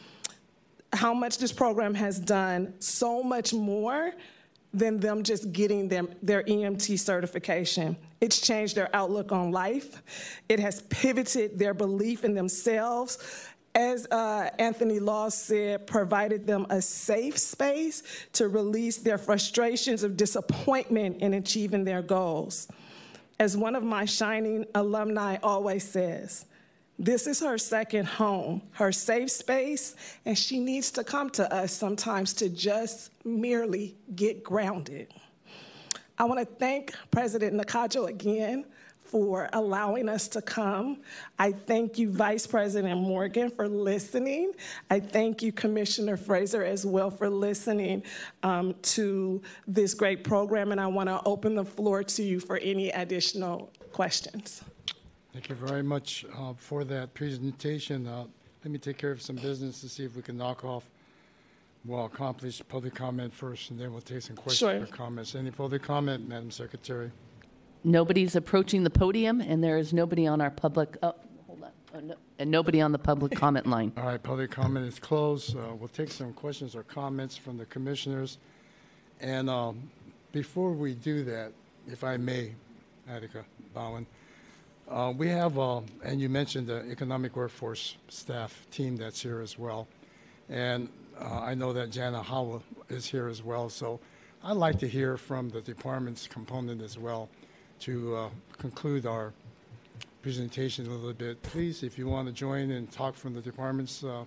how much this program has done so much more than them just getting them their EMT certification. It's changed their outlook on life. It has pivoted their belief in themselves as uh, Anthony Law said, provided them a safe space to release their frustrations of disappointment in achieving their goals. As one of my shining alumni always says, this is her second home, her safe space, and she needs to come to us sometimes to just merely get grounded. I want to thank President Nakajo again for allowing us to come. I thank you, Vice President Morgan, for listening. I thank you, Commissioner Frazier, as well, for listening um, to this great program. And I want to open the floor to you for any additional questions. Thank you very much uh, for that presentation. Uh, let me take care of some business to see if we can knock off, well, accomplish public comment first, and then we'll take some questions Sure. or comments. Any public comment, Madam Secretary? Nobody's approaching the podium, and there is nobody on our public, oh, hold on, Oh, no- and nobody on the public comment line. All right, public comment is closed. Uh, We'll take some questions or comments from the commissioners. And um, before we do that, if I may, Attica Bowden, uh, we have, uh, and you mentioned the economic workforce staff team that's here as well. And uh, I know that Jana Howell is here as well. So I'd like to hear from the department's component as well to uh, conclude our presentation a little bit. Please, if you want to join and talk from the department's uh,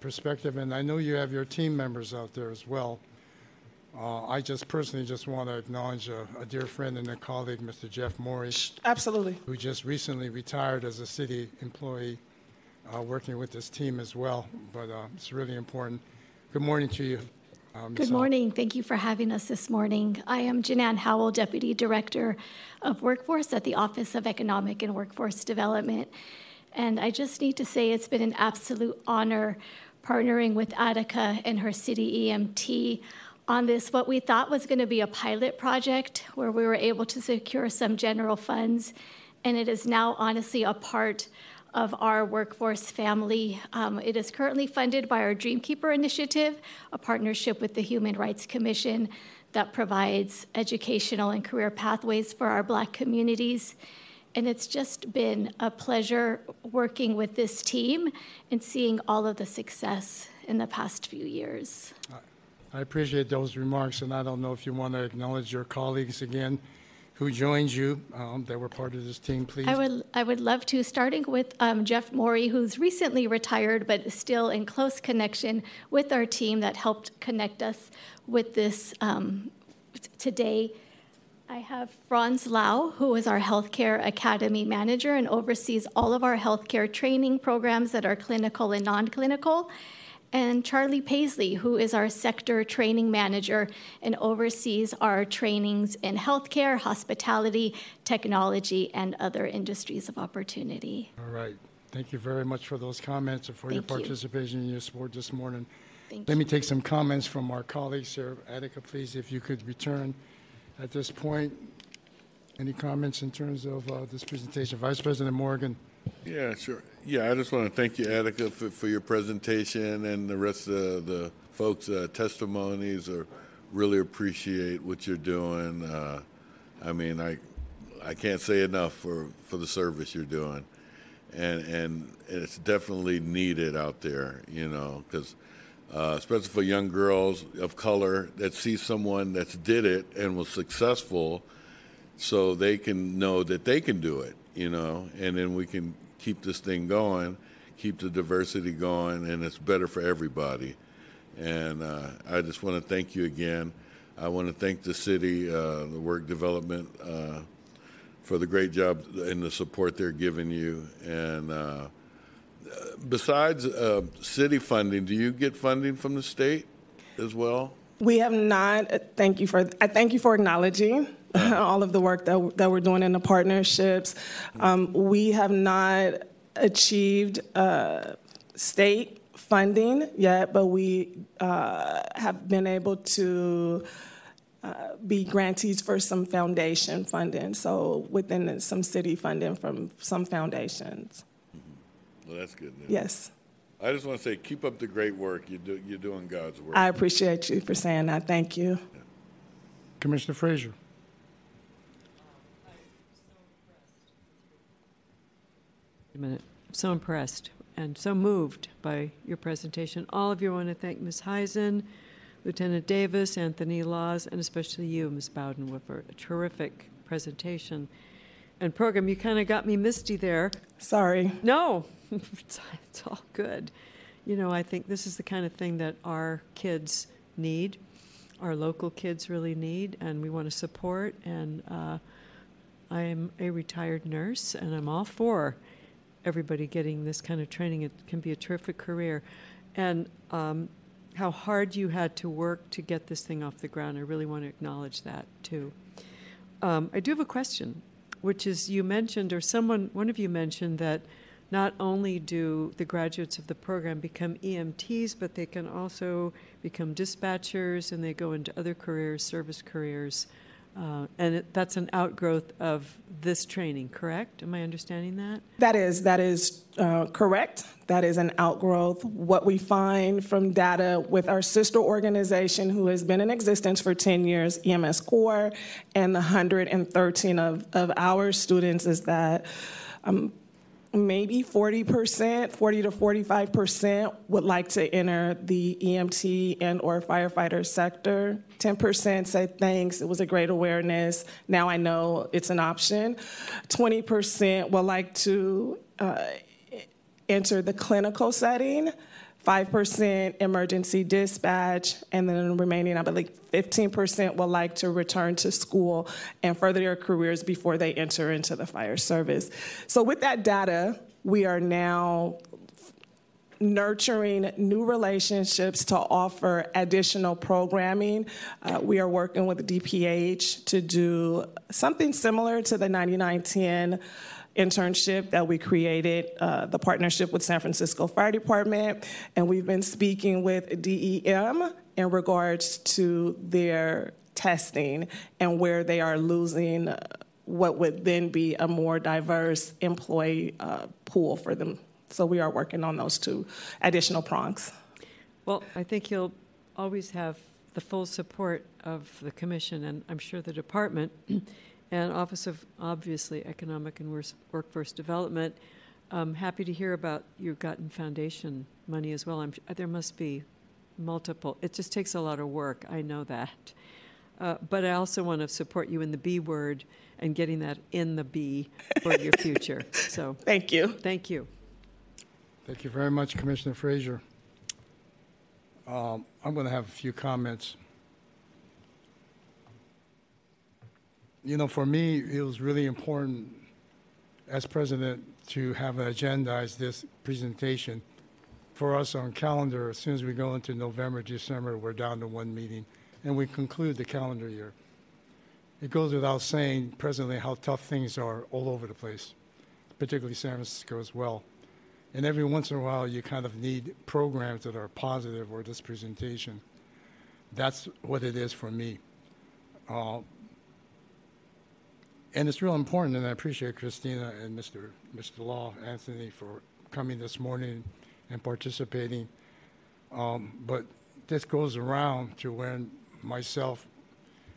perspective, and I know you have your team members out there as well. Uh, I just personally just want to acknowledge a, a dear friend and a colleague, Mr. Jeff Morey, Absolutely. who just recently retired as a city employee, uh, working with this team as well. But uh, it's really important. Good morning to you. Ms. Good Howell. morning. Thank you for having us this morning. I am Janan Howell, Deputy Director of Workforce at the Office of Economic and Workforce Development. And I just need to say it's been an absolute honor partnering with Attica and her city EMT on this, what we thought was going to be a pilot project where we were able to secure some general funds. And it is now honestly a part of our workforce family. Um, it is currently funded by our Dreamkeeper initiative, a partnership with the Human Rights Commission that provides educational and career pathways for our Black communities. And it's just been a pleasure working with this team and seeing all of the success in the past few years. I appreciate those remarks, and I don't know if you want to acknowledge your colleagues again who joined you um, that were part of this team, please. I would, I would love to, starting with um, Jeff Morey, who's recently retired but still in close connection with our team that helped connect us with this um, t- today. I have Franz Lau, who is our Healthcare Academy Manager and oversees all of our healthcare training programs that are clinical and non clinical. And Charlie Paisley, who is our sector training manager and oversees our trainings in healthcare, hospitality, technology, and other industries of opportunity. All right. Thank you very much for those comments and for your Thank you. participation in your support this morning. Thank Let me take some comments from our colleagues here. Attica, please, if you could return at this point. Any comments in terms of uh, this presentation? Vice President Morgan. Yeah, sure. Yeah, I just want to thank you, Attica, for, for your presentation and the rest of the folks' uh, testimonies. Or really appreciate what you're doing. Uh, I mean, I I can't say enough for, for the service you're doing, and and it's definitely needed out there. You know, because uh, especially for young girls of color that see someone that's did it and was successful so they can know that they can do it, you know, and then we can keep this thing going, keep the diversity going, and it's better for everybody. And uh, I just want to thank you again. I want to thank the city, uh, the work development, uh, for the great job and the support they're giving you. And uh, besides uh, city funding, do you get funding from the state as well? We have not. uh, Thank you for. I thank you for acknowledging (laughs) all of the work that that we're doing in the partnerships. Um, we have not achieved uh, state funding yet, but we uh, have been able to. Uh, be grantees for some foundation funding, so within some city funding from some foundations. Well, that's good news. Yes, I just want to say, keep up the great work. You do, you're doing God's work. I appreciate you for saying that. Thank you. Commissioner Frazier. A minute. So impressed and so moved by your presentation. All of you want to thank Ms. Heisen, Lieutenant Davis, Anthony Laws, and especially you, Ms. Bowden, for a terrific presentation and program. You kind of got me misty there. Sorry. No, (laughs) it's, it's all good. You know, I think this is the kind of thing that our kids need, our local kids really need, and we want to support. And uh, I am a retired nurse, and I'm all for everybody getting this kind of training. It can be a terrific career. And um, how hard you had to work to get this thing off the ground, I really want to acknowledge that too. Um, I do have a question, which is you mentioned, or someone, one of you mentioned that not only do the graduates of the program become EMTs, but they can also become dispatchers and they go into other careers, service careers. Uh, And it- that's an outgrowth of this training, correct? Am I understanding that? That is, that is uh, correct. That is an outgrowth. What we find from data with our sister organization, who has been in existence for 10 years, EMS Corps, and the 113 of, of our students, is that um, maybe 40%, 40 to 45% would like to enter the EMT and or firefighter sector. 10% said thanks, it was a great awareness. Now I know it's an option. 20% would like to uh, enter the clinical setting. 5% emergency dispatch, and then the remaining, I believe, 15% would like to return to school and further their careers before they enter into the fire service. So, with that data, we are now nurturing new relationships to offer additional programming. Uh, we are working with DPH to do something similar to the 9910 internship that we created, uh, the partnership with San Francisco Fire Department, and we've been speaking with DEM in regards to their testing and where they are losing uh, what would then be a more diverse employee uh, pool for them. So we are working on those two additional prongs. Well, I think you'll always have the full support of the commission, and I'm sure the department, and Office of, obviously, Economic and Wors- Workforce Development. I'm happy to hear about you've gotten foundation money as well. I'm, there must be multiple. It just takes a lot of work, I know that. Uh, But I also want to support you in the B word and getting that in the B for your (laughs) future. So, Thank you. thank you. Thank you very much, Commissioner Frazier. Um, I'm going to have a few comments. You know, for me, it was really important as president to have agendized this presentation. For us on calendar, as soon as we go into November, December, we're down to one meeting, and we conclude the calendar year. It goes without saying presently how tough things are all over the place, particularly San Francisco as well. And every once in a while, you kind of need programs that are positive or this presentation. That's what it is for me. Uh, and it's real important, and I appreciate Christina and Mr. Mr. Law, Anthony, for coming this morning and participating. Um, but this goes around to when myself,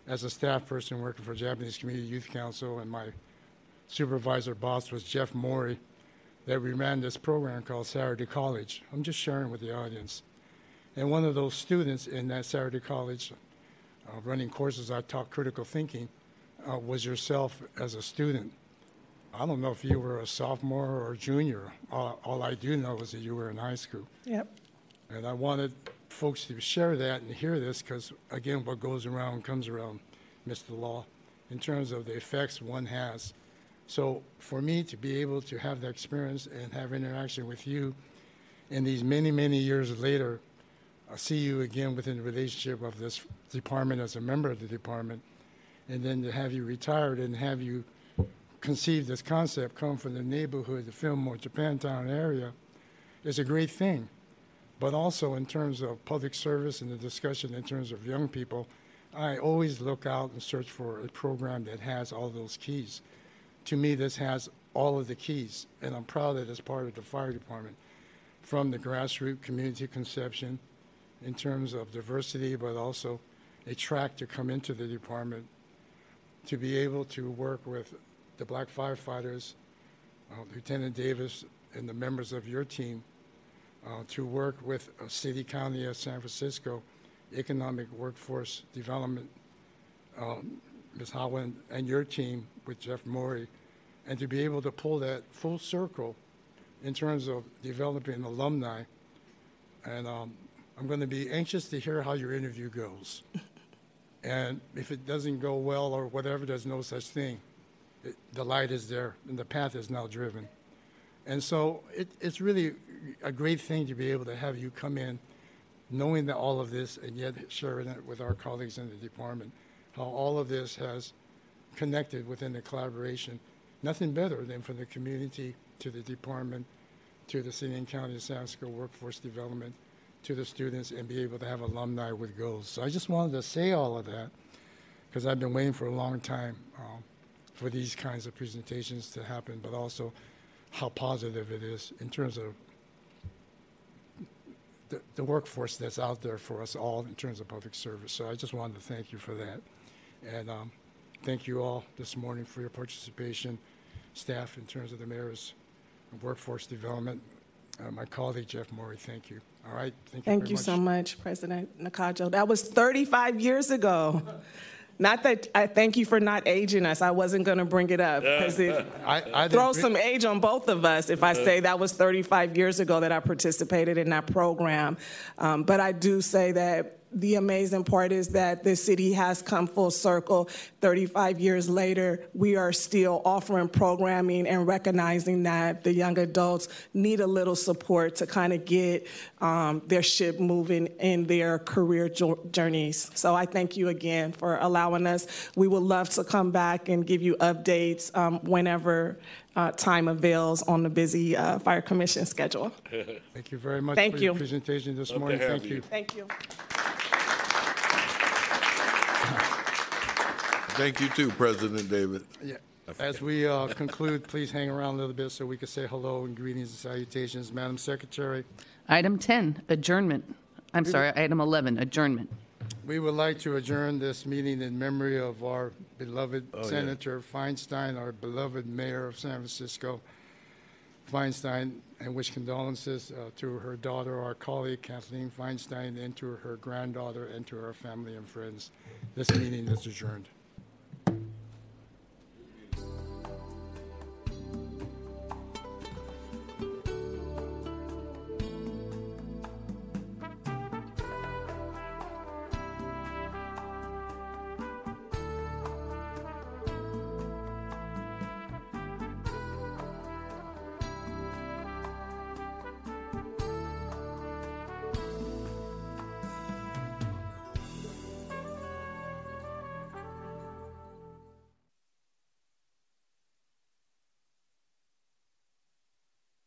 as a staff person working for Japanese Community Youth Council, and my supervisor boss was Jeff Morey, that we ran this program called Saturday College. I'm just sharing with the audience. And one of those students in that Saturday College, uh, running courses I taught critical thinking, uh, was yourself as a student. I don't know if you were a sophomore or junior. All, all I do know is that you were in high school. Yep. And I wanted folks to share that and hear this because, again, what goes around comes around, Mr. Law, in terms of the effects one has. So for me to be able to have that experience and have interaction with you, and these many, many years later, I see you again within the relationship of this department as a member of the department, and then to have you retired and have you conceive this concept come from the neighborhood, the Fillmore, Japantown area, is a great thing. But also in terms of public service and the discussion in terms of young people, I always look out and search for a program that has all those keys. To me, this has all of the keys, and I'm proud that it's part of the fire department, from the grassroots community conception in terms of diversity, but also a track to come into the department to be able to work with the black firefighters, uh, Lieutenant Davis, and the members of your team uh, to work with a city county of San Francisco economic workforce development, um, Ms. Howland, and your team with Jeff Morey, and to be able to pull that full circle in terms of developing alumni. And um, I'm going to be anxious to hear how your interview goes. (laughs) And if it doesn't go well or whatever, there's no such thing. It, the light is there and the path is now driven. And so it, it's really a great thing to be able to have you come in knowing that all of this and yet sharing it with our colleagues in the department, how all of this has connected within the collaboration. Nothing better than for the community to the department, to the city and county of San Francisco workforce development, to the students, and be able to have alumni with goals. So I just wanted to say all of that because I've been waiting for a long time um, for these kinds of presentations to happen, but also how positive it is in terms of the, the workforce that's out there for us all in terms of public service. So I just wanted to thank you for that. And um, thank you all this morning for your participation, staff in terms of the mayor's workforce development. Uh, my colleague Jeff Morey, thank you. All right, thank you Thank you much. so much, President Nakajo. That was 35 years ago. (laughs) Not that, I thank you for not aging us. I wasn't going to bring it up because it (laughs) I, I throws some age on both of us if I say that was 35 years ago that I participated in that program. Um, but I do say that the amazing part is that the city has come full circle. 35 years later, we are still offering programming and recognizing that the young adults need a little support to kind of get um, their ship moving in their career jo- journeys. So I thank you again for allowing us. We would love to come back and give you updates um, whenever uh, time avails on the busy uh, Fire Commission schedule. (laughs) Thank you very much Thank for your presentation this Love to morning. have Thank you. you. Thank you. Thank you too, President David. Yeah. As we uh, conclude, please hang around a little bit so we can say hello and greetings and salutations. Madam Secretary, Item 10, adjournment. I'm sorry, item 11, adjournment. we would like to adjourn this meeting in memory of our beloved Oh, yeah. Senator Feinstein, our beloved mayor of San Francisco, Feinstein, and wish condolences uh, to her daughter, our colleague Katherine Feinstein, and to her granddaughter, and to her family and friends. This meeting is adjourned.